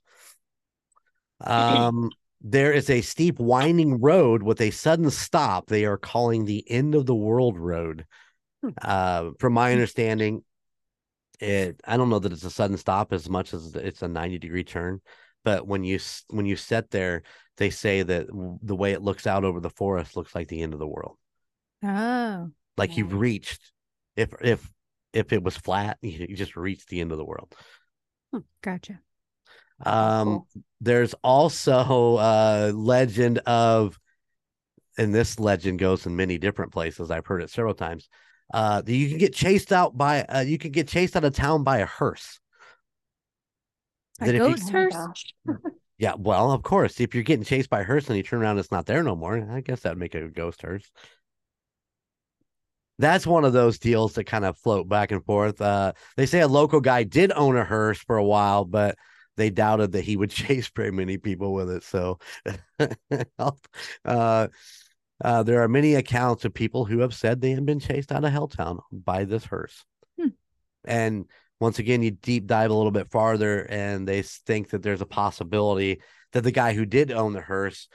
Um there is a steep winding road with a sudden stop they are calling the end of the world road. Uh from my understanding, it i don't know that it's a sudden stop as much as it's a 90 degree turn but when you when you sit there they say that the way it looks out over the forest looks like the end of the world Oh. like you've reached if if if it was flat you, just reached the end of the world Gotcha. um Cool. there's also a legend of and this legend goes in many different places i've heard it several times uh that you can get chased out by uh you can get chased out of town by a hearse That if ghost Oh hearse? gosh. Yeah, well, of course. If you're getting chased by a hearse and you turn around, it's not there no more. I guess that'd make a ghost hearse. That's one of those deals that kind of float back and forth. Uh, they say a local guy did own a hearse for a while, but they doubted that he would chase very many people with it. So, uh, uh, there are many accounts of people who have said they have been chased out of Helltown by this hearse. Hmm. And once again, you deep dive a little bit farther, and they think that there's a possibility that the guy who did own the hearse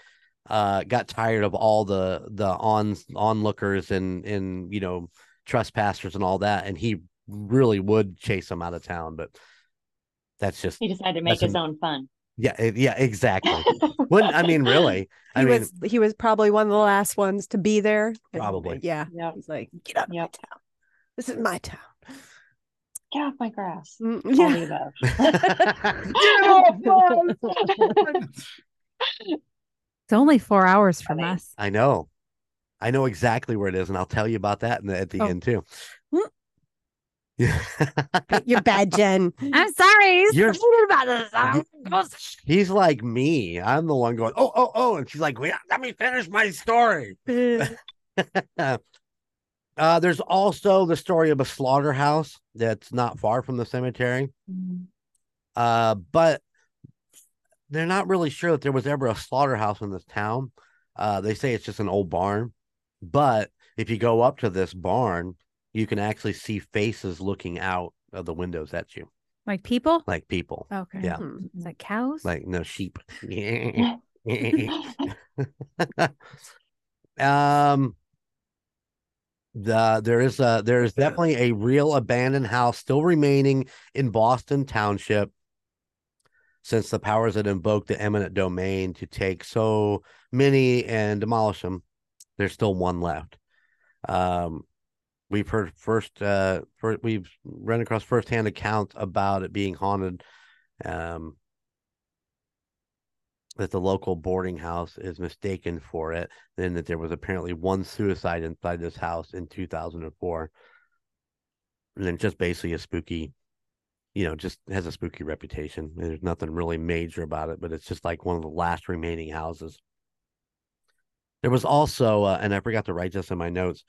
uh, got tired of all the the on onlookers and and you know trespassers and all that, and he really would chase them out of town. But that's just He decided to make his a- own fun. yeah, yeah, exactly. Wouldn't I mean really? I he mean, was he was probably one of the last ones to be there. and- Probably. Yeah. Yep. He's like, get out of my town. This is my town. Get off my grass. Mm, yeah. the above. It's only four hours from Funny. us. I know. I know exactly where it is, and I'll tell you about that in the, at the Oh. end too. Mm. Yeah. You're bad, Jen. I'm sorry. He's You're- excited about this. I'm He's like me. I'm the one going, oh, oh, oh. And she's like, "Wait, let me finish my story. Uh, there's also the story of a slaughterhouse that's not far from the cemetery. Mhm. Uh, but they're not really sure that there was ever a slaughterhouse in this town. Uh, they say it's just an old barn. But if you go up to this barn, you can actually see faces looking out of the windows at you, like people. like people, Okay. Yeah. Hmm. That cows? like no sheep. um the there is a there is definitely a real abandoned house still remaining in Boston Township since the powers that invoked the eminent domain to take so many and demolish them. There's still one left. Um we've heard first uh first, we've run across firsthand accounts about it being haunted. Um that the local boarding house is mistaken for it, and that there was apparently one suicide inside this house in 2004. And then just basically a spooky, you know, just has a spooky reputation. There's nothing really major about it, but it's just like one of the last remaining houses. There was also, uh, and I forgot to write this in my notes.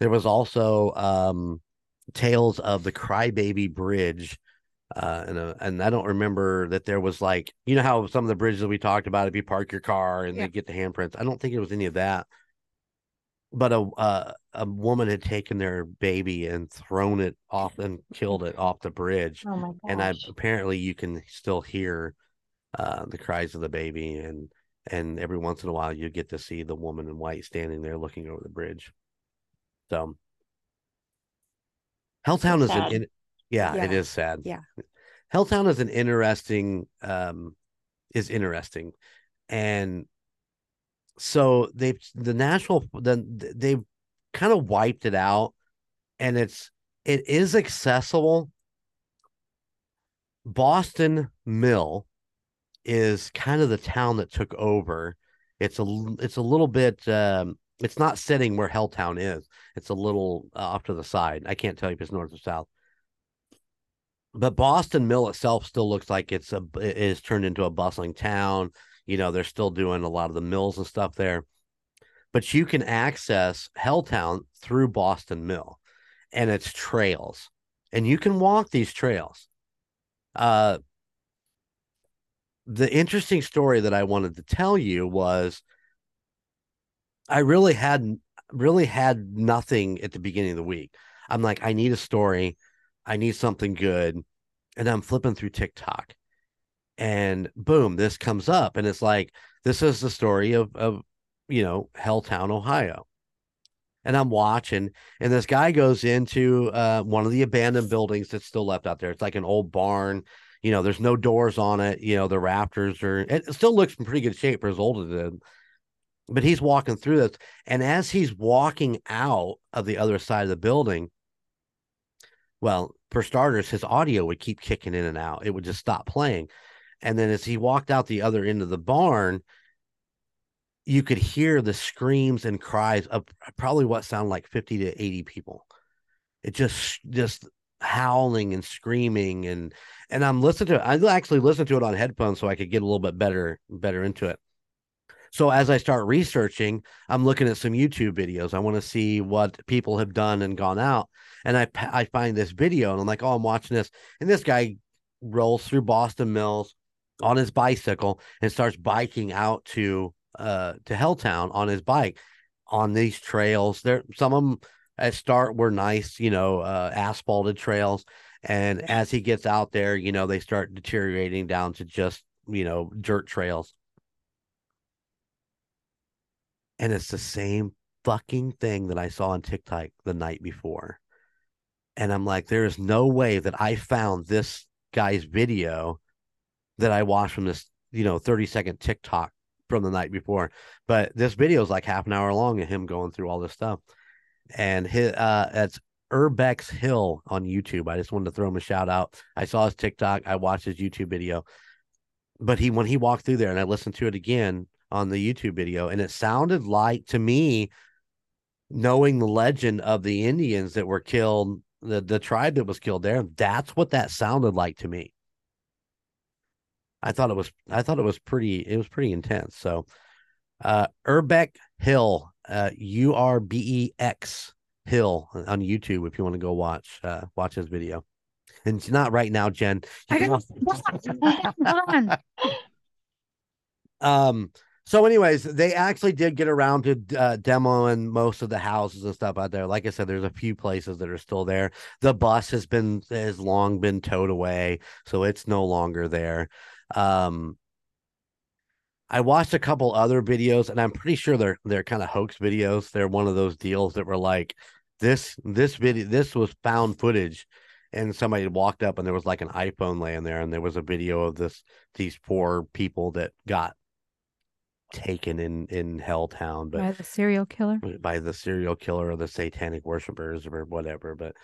There was also um, tales of the Crybaby Bridge uh, and uh, and I don't remember that there was like you know how some of the bridges we talked about if you park your car and Yeah. they get the handprints. I don't think it was any of that. But a uh, a woman had taken their baby and thrown it off and killed it off the bridge, Oh my gosh. and I apparently you can still hear uh, the cries of the baby and and every once in a while you get to see the woman in white standing there looking over the bridge. So Helltown is an yeah, it is sad. Yeah. Helltown is an interesting um is interesting. And so they've the national then they've kind of wiped it out and it's it is accessible. Boston Mill is kind of the town that took over. It's a it's a little bit um it's not sitting where Helltown is. It's a little uh, off to the side. I can't tell you if it's north or south. But Boston Mill itself still looks like it's a it is turned into a bustling town. You know, they're still doing a lot of the mills and stuff there. But you can access Helltown through Boston Mill and it's trails. And you can walk these trails. Uh the interesting story that I wanted to tell you was I really hadn't really had nothing at the beginning of the week. I'm like, I need a story, I need something good, and I'm flipping through TikTok, and boom, this comes up, and it's like, this is the story of of you know Helltown, Ohio, and I'm watching, and this guy goes into uh, one of the abandoned buildings that's still left out there. It's like an old barn. You know, there's no doors on it. You know, the rafters are. It still looks in pretty good shape for as old as it is. But he's walking through this, and as he's walking out of the other side of the building, well, for starters, his audio would keep kicking in and out. It would just stop playing. And then as he walked out the other end of the barn, you could hear the screams and cries of probably what sounded like 50 to 80 people. It just just howling and screaming and and I'm listening to it. I actually listened to it on headphones so I could get a little bit better better into it. So as I start researching, I'm looking at some YouTube videos. I want to see what people have done and gone out. And I I find this video and I'm like, oh, I'm watching this. And this guy rolls through Boston Mills on his bicycle and starts biking out to uh to Helltown on his bike on these trails. There some of them at start were nice, you know, uh asphalted trails. And as he gets out there, you know, they start deteriorating down to just, you know, dirt trails. And it's the same fucking thing that I saw on TikTok the night before. And I'm like, there is no way that I found this guy's video that I watched from this, you know, 30 second TikTok from the night before. But this video is like half an hour long of him going through all this stuff. And his uh it's Urbex Hill on YouTube. I just wanted to throw him a shout out. I saw his TikTok, I watched his YouTube video. But he when he walked through there and I listened to it again on the YouTube video, and it sounded like to me, knowing the legend of the Indians that were killed, the, the tribe that was killed there, that's what that sounded like to me. I thought it was I thought it was pretty it was pretty intense. So uh Urbex Hill, uh U R B E X Hill on YouTube if you want to go watch uh watch his video. And it's not right now, Jen. You I got um so anyways they actually did get around to uh, demoing most of the houses and stuff out there. Like i said there's a few places that are still there. The bus has been has long been towed away so it's no longer there. Um i watched a couple other videos and i'm pretty sure they're they're kind of hoax videos. They're one of those deals that were like this this video this was found footage and somebody walked up and there was like an iphone laying there and there was a video of this these poor people that got taken in in Helltown, but By the serial killer. by the serial killer or the satanic worshippers or whatever. But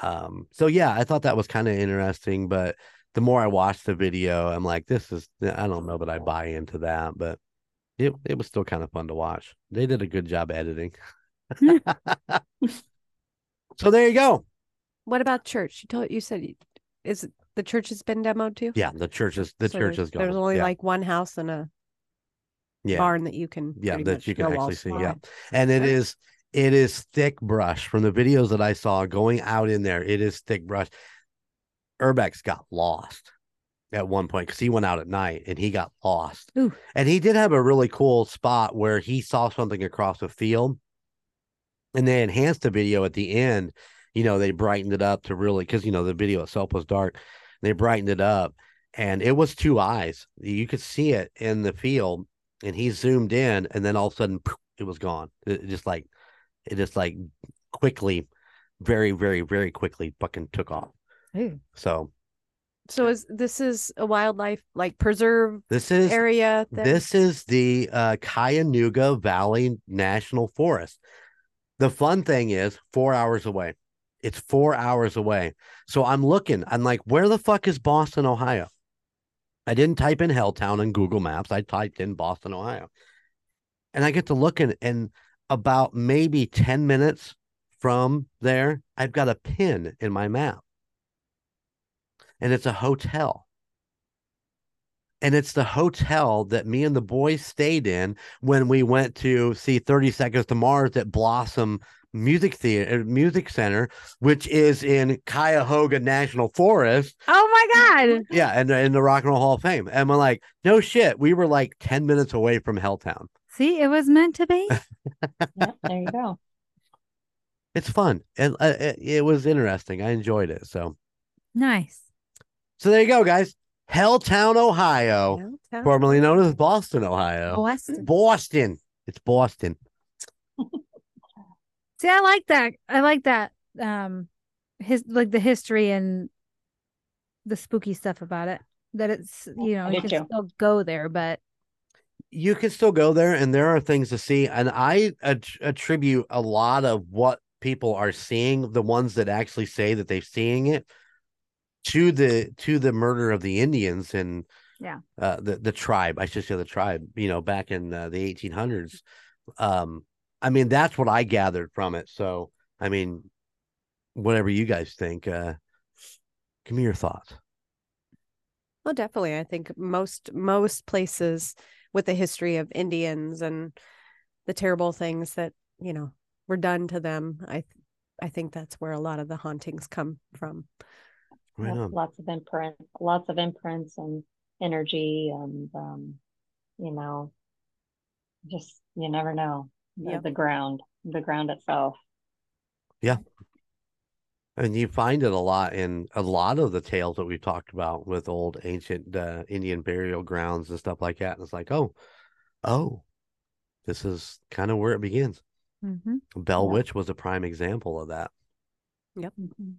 um, so yeah, I thought that was kind of interesting. But the more I watched the video, I'm like, this is I don't know that I buy into that, but it it was still kind of fun to watch. They did a good job editing. so there you go. What about church? You told you said is the church has been demoed too? Yeah, the church is the So church is gone. There's only yeah. like one house and a yeah. barn that you can yeah that you can actually see yeah. and it is it is thick brush from the videos that i saw going out in there it is thick brush. Urbex got lost at one point because he went out at night and he got lost. Ooh. and he did have a really cool spot where he saw something across the field and they enhanced the video at the end. You know they brightened it up to really because you know the video itself was dark. They brightened it up and it was two eyes. You could see it in the field and he zoomed in and then all of a sudden poof, it was gone it just like it just like quickly very very very quickly fucking took off Ooh. so So is this is a wildlife like preserve this is area? That, this is the uh Cuyahoga Valley National Forest. The fun thing is four hours away. It's four hours away. So I'm looking, I'm like, where the fuck is Boston, Ohio? I didn't type in Helltown in Google Maps. I typed in Boston, Ohio. And I get to looking, and about maybe 10 minutes from there, I've got a pin in my map. And it's a hotel and it's the hotel that me and the boys stayed in when we went to see 30 seconds to mars at blossom music theater music center which is in cuyahoga national forest Oh my god. yeah and in the rock and roll hall of fame and we're like no shit we were like 10 minutes away from helltown See, it was meant to be. Yep, there you go. it's fun and uh, it, it was interesting i enjoyed it so nice. so there you go guys helltown ohio Downtown. formerly known as boston ohio Boston. boston it's boston See, I like that. I like that. Um, his like the history and the spooky stuff about it. That it's you know you can too. still go there, but you can still go there and there are things to see and i att- attribute a lot of what people are seeing the ones that actually say that they're seeing it to the to the murder of the indians and Yeah. uh the the tribe i should say the tribe you know back in uh, the 1800s um i mean that's what i gathered from it so i mean whatever you guys think uh give me your thoughts Well, definitely. I think most most places with the history of Indians and the terrible things that you know were done to them, I I think that's where a lot of the hauntings come from. right Lo- on Lots of imprint, lots of imprints and energy and um, you know, just you never know. The, Yep. the ground, the ground itself. Yeah. And you find it a lot in a lot of the tales that we've talked about with old ancient uh, Indian burial grounds and stuff like that. And it's like, oh, oh, this is kind of where it begins. Mhm. Bell Yeah. Witch was a prime example of that. Mhm.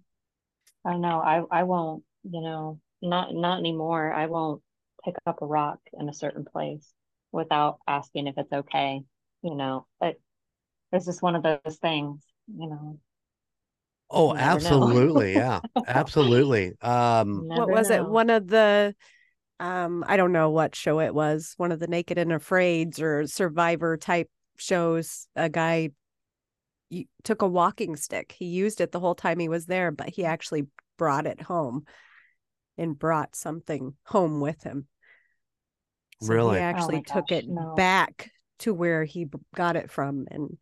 I don't know. I I won't. You know, not not anymore. I won't pick up a rock in a certain place without asking if it's okay. You know, but it's just one of those things. You know, Oh, You never know. absolutely. yeah, absolutely. Um, what never was it? One of the um I don't know what show it was, one of the Naked and Afraids or Survivor type shows. A guy took a walking stick. He used it the whole time he was there, but he actually brought it home and brought something home with him. So Really? Oh he actually my took gosh, it no. back to where he got it from and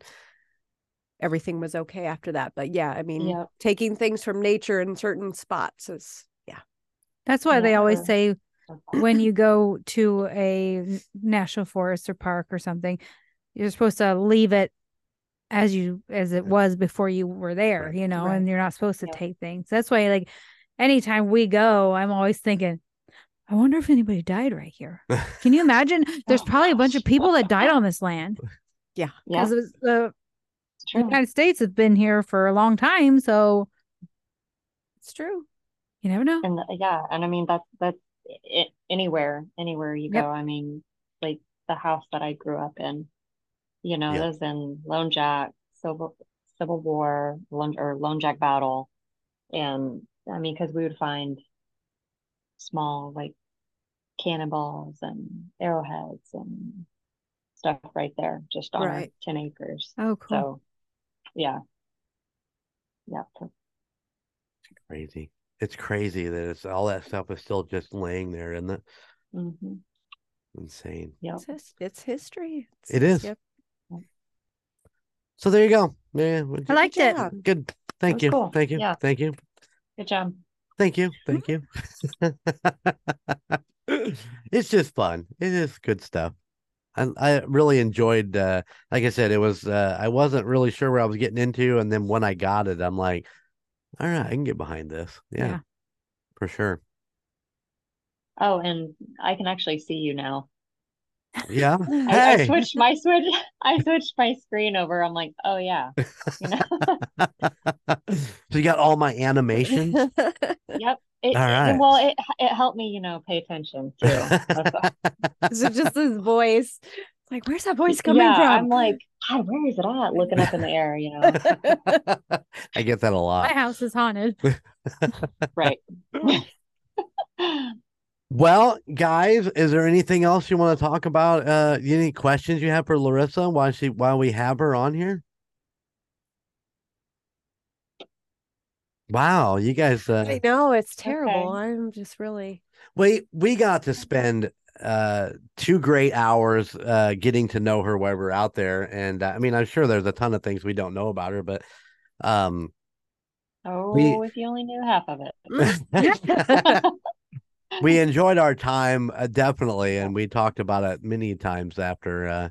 everything was okay after that. But yeah, I mean, Yep. taking things from nature in certain spots is yeah. that's why they always say when you go to a national forest or park or something, you're supposed to leave it as you as it was before you were there, you know, Right. and you're not supposed to Yep. take things. That's why like anytime we go, I'm always thinking, I wonder if anybody died right here. Can you imagine? Oh There's Oh, probably a bunch of people that died on this land Yeah. Yeah, because the true. United States has been here for a long time, so It's true. you never know. And the- yeah, and I mean that's that's it, anywhere, anywhere you Yep. go. I mean, like the house that I grew up in, you know, Yeah. it was in Lone Jack, Civil Civil War, Lone or Lone Jack Battle, and I mean, because we would find small like cannonballs and arrowheads and stuff right there, just on our Right. ten acres. Oh, cool. So, yeah, yeah. It's Crazy. It's crazy that it's all that stuff is still just laying there, isn't it? mhm, Insane. Yep. It's, his- it's history. It's- It is. Yep. So there you go. Yeah. I liked it. Good. Thank you. cool. Thank you. Yeah. Thank you. Good job. Thank you. Thank you. it's just fun. It is good stuff. I I really enjoyed uh like I said, it was uh I wasn't really sure where I was getting into, and then when I got it, I'm like, all right, I can get behind this. Yeah. Yeah. For sure. Oh, and I can actually see you now. Yeah. I, I switched my switch. I switched my screen over. I'm like, oh yeah, you know. so you got all my animations? Yep. It, All it- well, it it helped me, you know, pay attention too. That's- Is it just his voice? Like, where's that voice coming yeah, from? I'm like, God, where is it at? Looking up in the air, you know. I get that a lot. My house is haunted. right. Well, guys, is there anything else you want to talk about? Uh, any questions you have for Larissa while she while we have her on here? Wow, you guys, uh, I know it's terrible. Okay. I'm just really we we got to spend uh two great hours uh getting to know her while we're out there, and uh, I mean, I'm sure there's a ton of things we don't know about her, but um, Oh, if you only knew half of it. we enjoyed our time uh, definitely and we talked about it many times after uh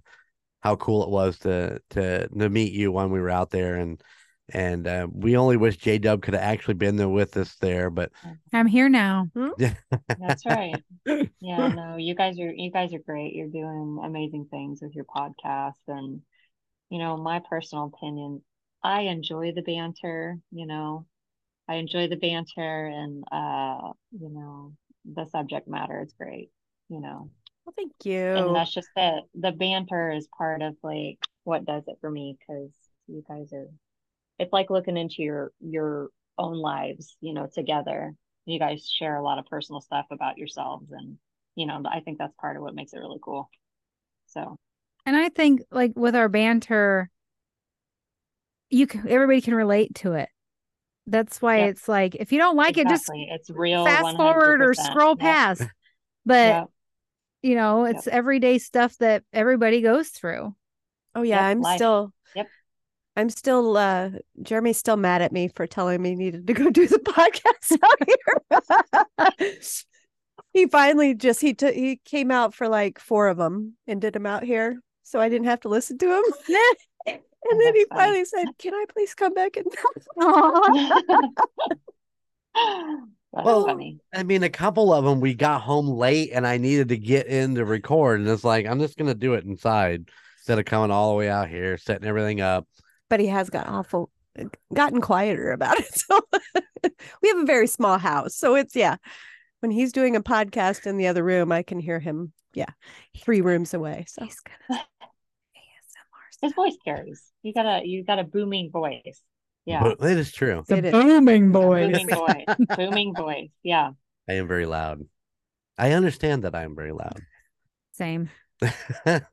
how cool it was to to to meet you when we were out there and and uh, we only wish j-dub could have actually been there with us there but I'm here now. That's right. Yeah, no, you guys are you guys are great. You're doing amazing things with your podcast and you know, my personal opinion, I enjoy the banter, you know. I enjoy the banter and uh, you know, the subject matter is great, you know. well, thank you. And that's just it. The banter is part of like what does it for me because you guys are it's like looking into your your own lives, you know, together. You guys share a lot of personal stuff about yourselves and you know, I think that's part of what makes it really cool. So And I think like with our banter, you can, everybody can relate to it. That's why Yep. it's like if you don't like it, just it's real fast forward or scroll Yep. past. But Yep. you know, Yep. it's everyday stuff that everybody goes through. Oh yeah, Yep, I'm life. still Yep. I'm still uh Jeremy's still mad at me for telling me he needed to go do the podcast out here. he finally just he took he came out for like four of them and did them out here. So I didn't have to listen to him. and Oh, then he funny. finally said, Can I please come back and That's Well, funny. i mean a couple of them we got home late and i needed to get in to record and it's like i'm just gonna do it inside instead of coming all the way out here setting everything up but he has got awful uh, gotten quieter about it. So we have a very small house. So it's yeah. When he's doing a podcast in the other room, I can hear him, yeah, three rooms away. So He's gonna His voice carries. You got a you got a booming voice. Yeah. but it is true It is. booming booming voice. booming voice. Yeah. i am very loud i understand that i am very loud Same. That's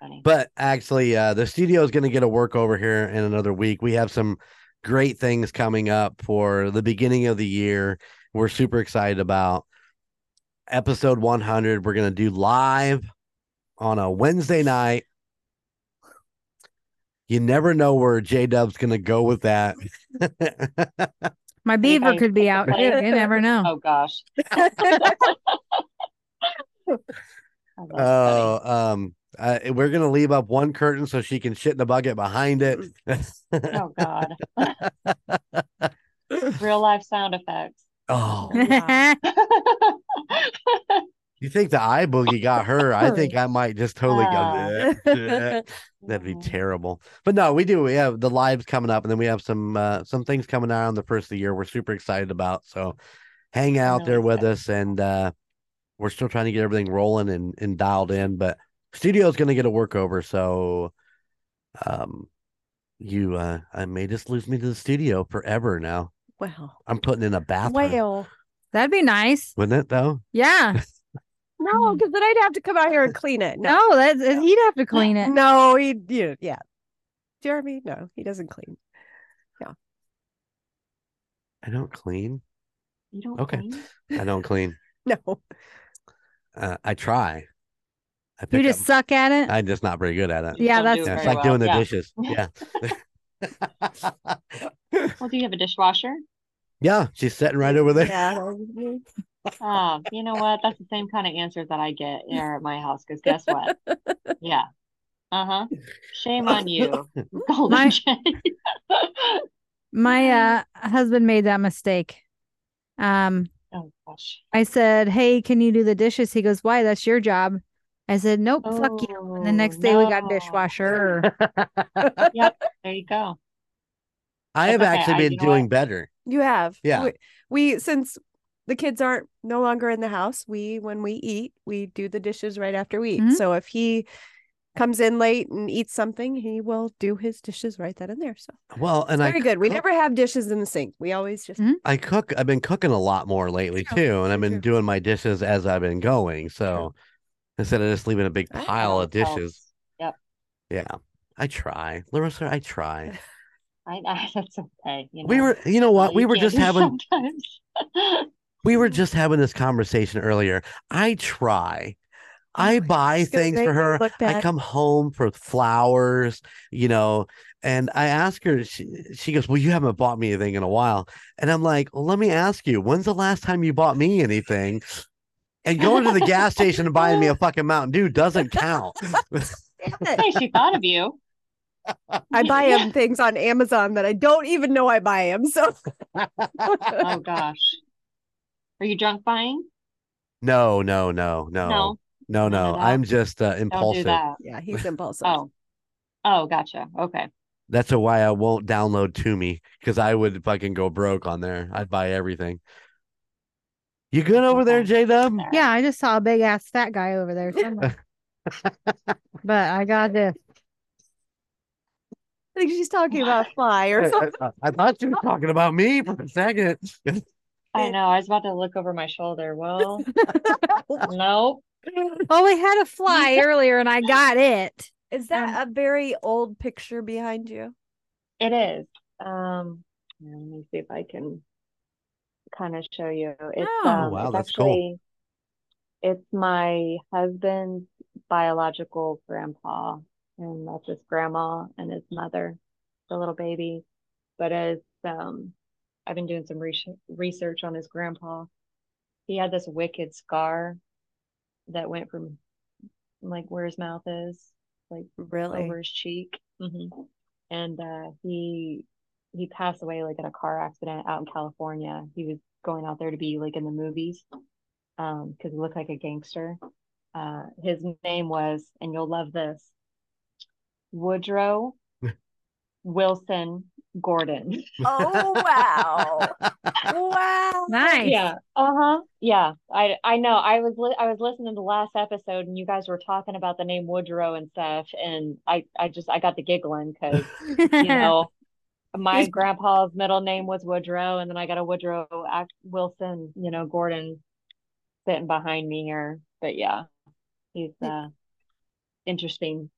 funny. But actually, uh, the studio is going to get a work over here in another week. We have some great things coming up for the beginning of the year. We're super excited about episode 100. We're going to do live on a Wednesday night. You never know where J Dub's going to go with that. My beaver could be out too. You never know. oh gosh. Oh, oh, um, uh, we're going to leave up one curtain so she can shit in the bucket behind it. Oh God. Real life sound effects. oh, wow. You think the eye boogie got her? I think I might just totally Ah. go. "Bleh, bleh." That'd be terrible. But no, we do. We have the lives coming up, and then we have some uh, some things coming out on the first of the year. We're super excited about. So hang out there with us, and uh, we're still trying to get everything rolling and, and dialed in. But studio's going to get a workover, so um, you uh, I may just lose me to the studio forever now. well, I'm putting in a bathroom. well, That'd be nice. Wouldn't it though? Yeah. No, because then I'd have to come out here and clean it. No, No, that's he'd have to clean it. no, he, you, yeah. Jeremy, no, he doesn't clean. Yeah. I don't clean. You don't Okay. clean? I don't clean. No, Uh, I try. I You just up- suck at it. I'm just not very good at it. You Yeah, don't that's- do Yeah, it's like well. doing the Yeah. dishes. Yeah. Well, do you have a dishwasher? yeah, she's sitting right over there. yeah. Oh, you know what? That's the same kind of answer that I get here at my house. Because guess what? Yeah. Uh huh. Shame on you, Golden My- My uh husband made that mistake. Um, oh gosh. I said, "Hey, can you do the dishes?" He goes, "Why? That's your job." I said, "Nope, fuck you." And the Oh, next day we got no. dishwasher. Yep. There you go. I have okay, actually I- been doing what? better. You have. Yeah. We, we since the kids aren't no longer in the house, we when we eat, we do the dishes right after we eat. Mhm. So if he comes in late and eats something, he will do his dishes right then and there. So Well, and I very good. We never have dishes in the sink. We always just Mhm. I cook. I've been cooking a lot more lately True, too, and I've been true. doing my dishes as I've been going. So instead of just leaving a big pile of dishes, Yep. yeah, I try, Larissa. I try. I, I that's okay. You know, We were, you know all what? We you were just having, sometimes. We were just having this conversation earlier. I try. Oh, I Oh, buy things for her. I come home for flowers, you know, and I ask her, she, she goes, Well, you haven't bought me anything in a while. And I'm like, well, let me ask you, when's the last time you bought me anything? And going to the gas station and buying me a fucking Mountain Dew doesn't count. hey, she thought of you. I buy him things on Amazon that I don't even know I buy him. So Oh gosh. Are you drunk buying? no, no, no, no, no, no, no. I'm just uh, Don't do impulsive. that. yeah, he's impulsive. Oh. Oh, gotcha. Okay. That's why I won't download to me because I would fucking go broke on there. I'd buy everything. You good over there, Okay. J Dub? Yeah, I just saw a big ass fat guy over there but I got this. I think she's talking about fly or something. I, I thought she was talking about me for a second. I know. I was about to look over my shoulder. Well, nope. Oh, we had a fly earlier and I got it. Is that a very old picture behind you? It is. Um, let me see if I can kind of show you. It's Oh, um, wow, it's that's cool. it's my husband's biological grandpa, and that's his grandma and his mother, the little baby. But as um, I've been doing some res- research on his grandpa, he had this wicked scar that went from like where his mouth is, like Really? over his cheek. hmm And uh, he he passed away like in a car accident out in California. He was going out there to be like in the movies um because he looked like a gangster. Uh, his name was, and you'll love this, Woodrow Wilson Gordon. Oh wow. wow. Nice. Yeah. Uh-huh. Yeah. I I know. I was li- I was listening to the last episode and you guys were talking about the name Woodrow and stuff and I I just I got the giggling cuz you know my grandpa's middle name was Woodrow and then I got a Woodrow Act Wilson, you know, Gordon sitting behind me here. But yeah. He's uh interesting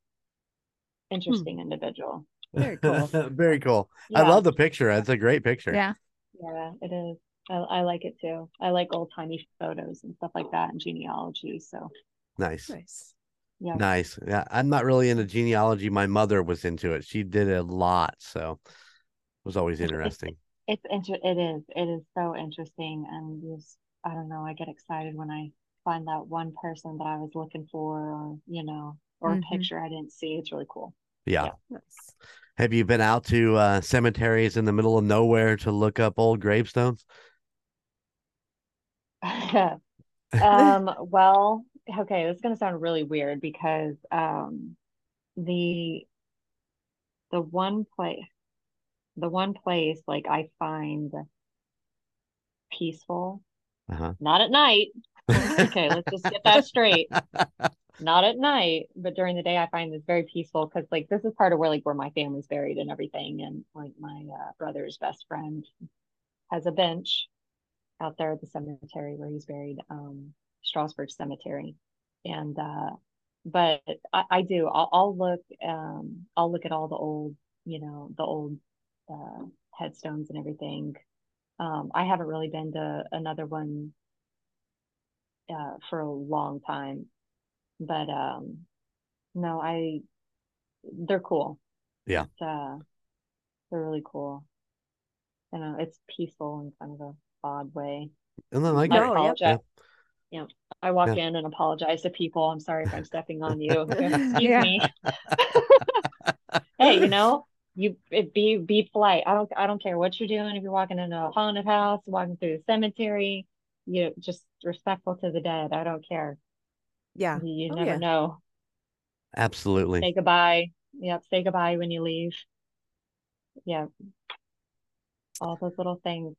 interesting individual. Very cool. Very cool. I love the picture. It's a great picture. yeah. Yeah, it is. I, I like it too. I like old timey photos and stuff like that and genealogy. So Nice. Nice. yeah. Nice. Yeah. I'm not really into genealogy. My mother was into it. She did it a lot. So it was always interesting. It's inter it is. It is so interesting and just I don't know, I get excited when I find that one person that I was looking for or you know, or Mhm. a picture I didn't see. It's really cool. Yeah. Nice. Have you been out to uh, cemeteries in the middle of nowhere to look up old gravestones? um, well, okay, this is gonna sound really weird because um the the one place the one place like I find peaceful, Uh-huh. not at night. Okay, let's just get that straight. Not at night, but during the day I find this very peaceful because like this is part of where like where my family's buried and everything and like my uh, brother's best friend has a bench out there at the cemetery where he's buried, um, Strasburg Cemetery. And uh, but I, I do. I'll, I'll look. Um, I'll look at all the old, you know, the old uh, headstones and everything. Um, I haven't really been to another one uh, for a long time, but um, no, I. They're cool. Yeah. It's, uh, they're really cool. You know, it's peaceful in kind of a odd way. And then like I Oh, yep. apologize. Yeah. I walk Yeah. in and apologize to people. I'm sorry if I'm stepping on you. Excuse me. hey, you know, you it, be be polite. I don't I don't care what you're doing. If you're walking into a haunted house, walking through the cemetery, you know, just respectful to the dead. I don't care. Yeah. You, you Oh, never yeah. know. absolutely. Say goodbye. Yep, say goodbye when you leave. Yeah. All those little things.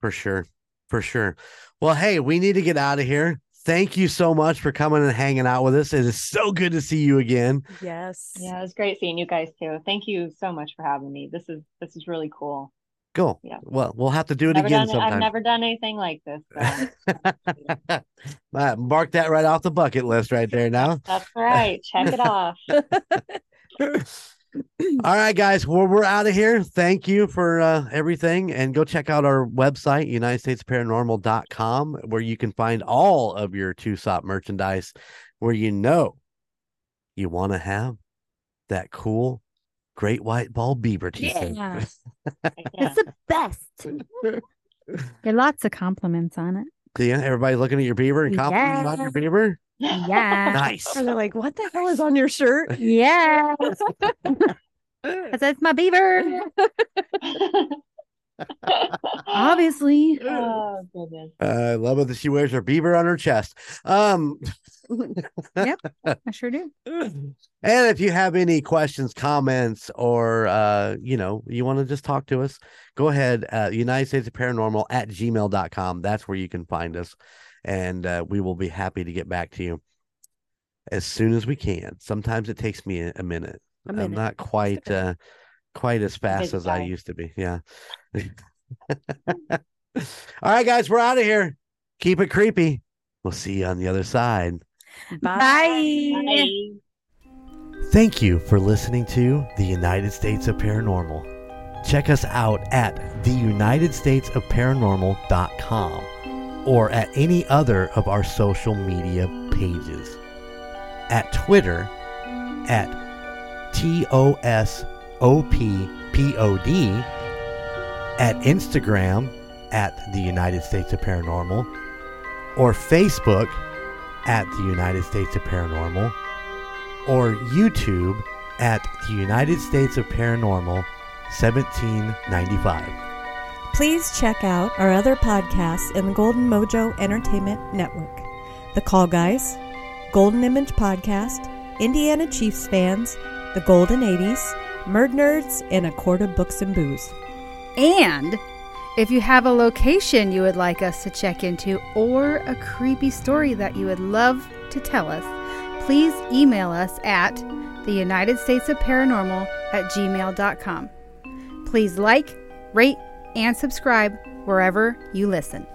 For sure. For sure. Well, hey, we need to get out of here. Thank you so much for coming and hanging out with us. It is so good to see you again. Yes. Yeah, it was great seeing you guys too. Thank you so much for having me. This is this is really cool. Cool. Yeah. Well, we'll have to do it Never again done it- I've never done anything like this. So. Mark that right off the bucket list right there now. That's right. Check it off. All right, guys. Well, we're out of here. Thank you for uh, everything. And go check out our website, UnitedStatesParanormal.com, where you can find all of your TUSOP merchandise where you know you want to have that cool great white ball beaver t-shirt. Yeah. Yeah. It's the best. Get lots of compliments on it. Yeah, ya? Everybody looking at your beaver and complimenting on your Yeah. beaver. Yeah. Nice. And they're like, what the hell is on your shirt? Yeah. That's my beaver. Obviously. oh goodness. I love it that she wears her beaver on her chest. Um, I sure do. and if you have any questions, comments, or uh, you know, you want to just talk to us, go ahead, uh, United States of Paranormal at gmail.com. That's where you can find us. And uh, we will be happy to get back to you as soon as we can. Sometimes it takes me a, a minute. I'm not quite uh quite as fast busy as I used to be. Yeah. All right, guys, we're out of here. Keep it creepy. We'll see you on the other side. Bye. Bye. Thank you for listening to the United States of Paranormal. Check us out at theunitedstatesofparanormal.com or at any other of our social media pages. At Twitter at TUSOPPod, at Instagram at the United States of Paranormal, or Facebook at the United States of Paranormal or YouTube at the United States of Paranormal 1795. Please check out our other podcasts in the Golden Mojo Entertainment Network The Call Guys, Golden Image Podcast, Indiana Chiefs Fans, The Golden 80s, Murd Nerds, and A Quart of Books and Booze. And if you have a location you would like us to check into or a creepy story that you would love to tell us, please email us at the United States of Paranormal at gmail.com. Please like, rate, and subscribe wherever you listen.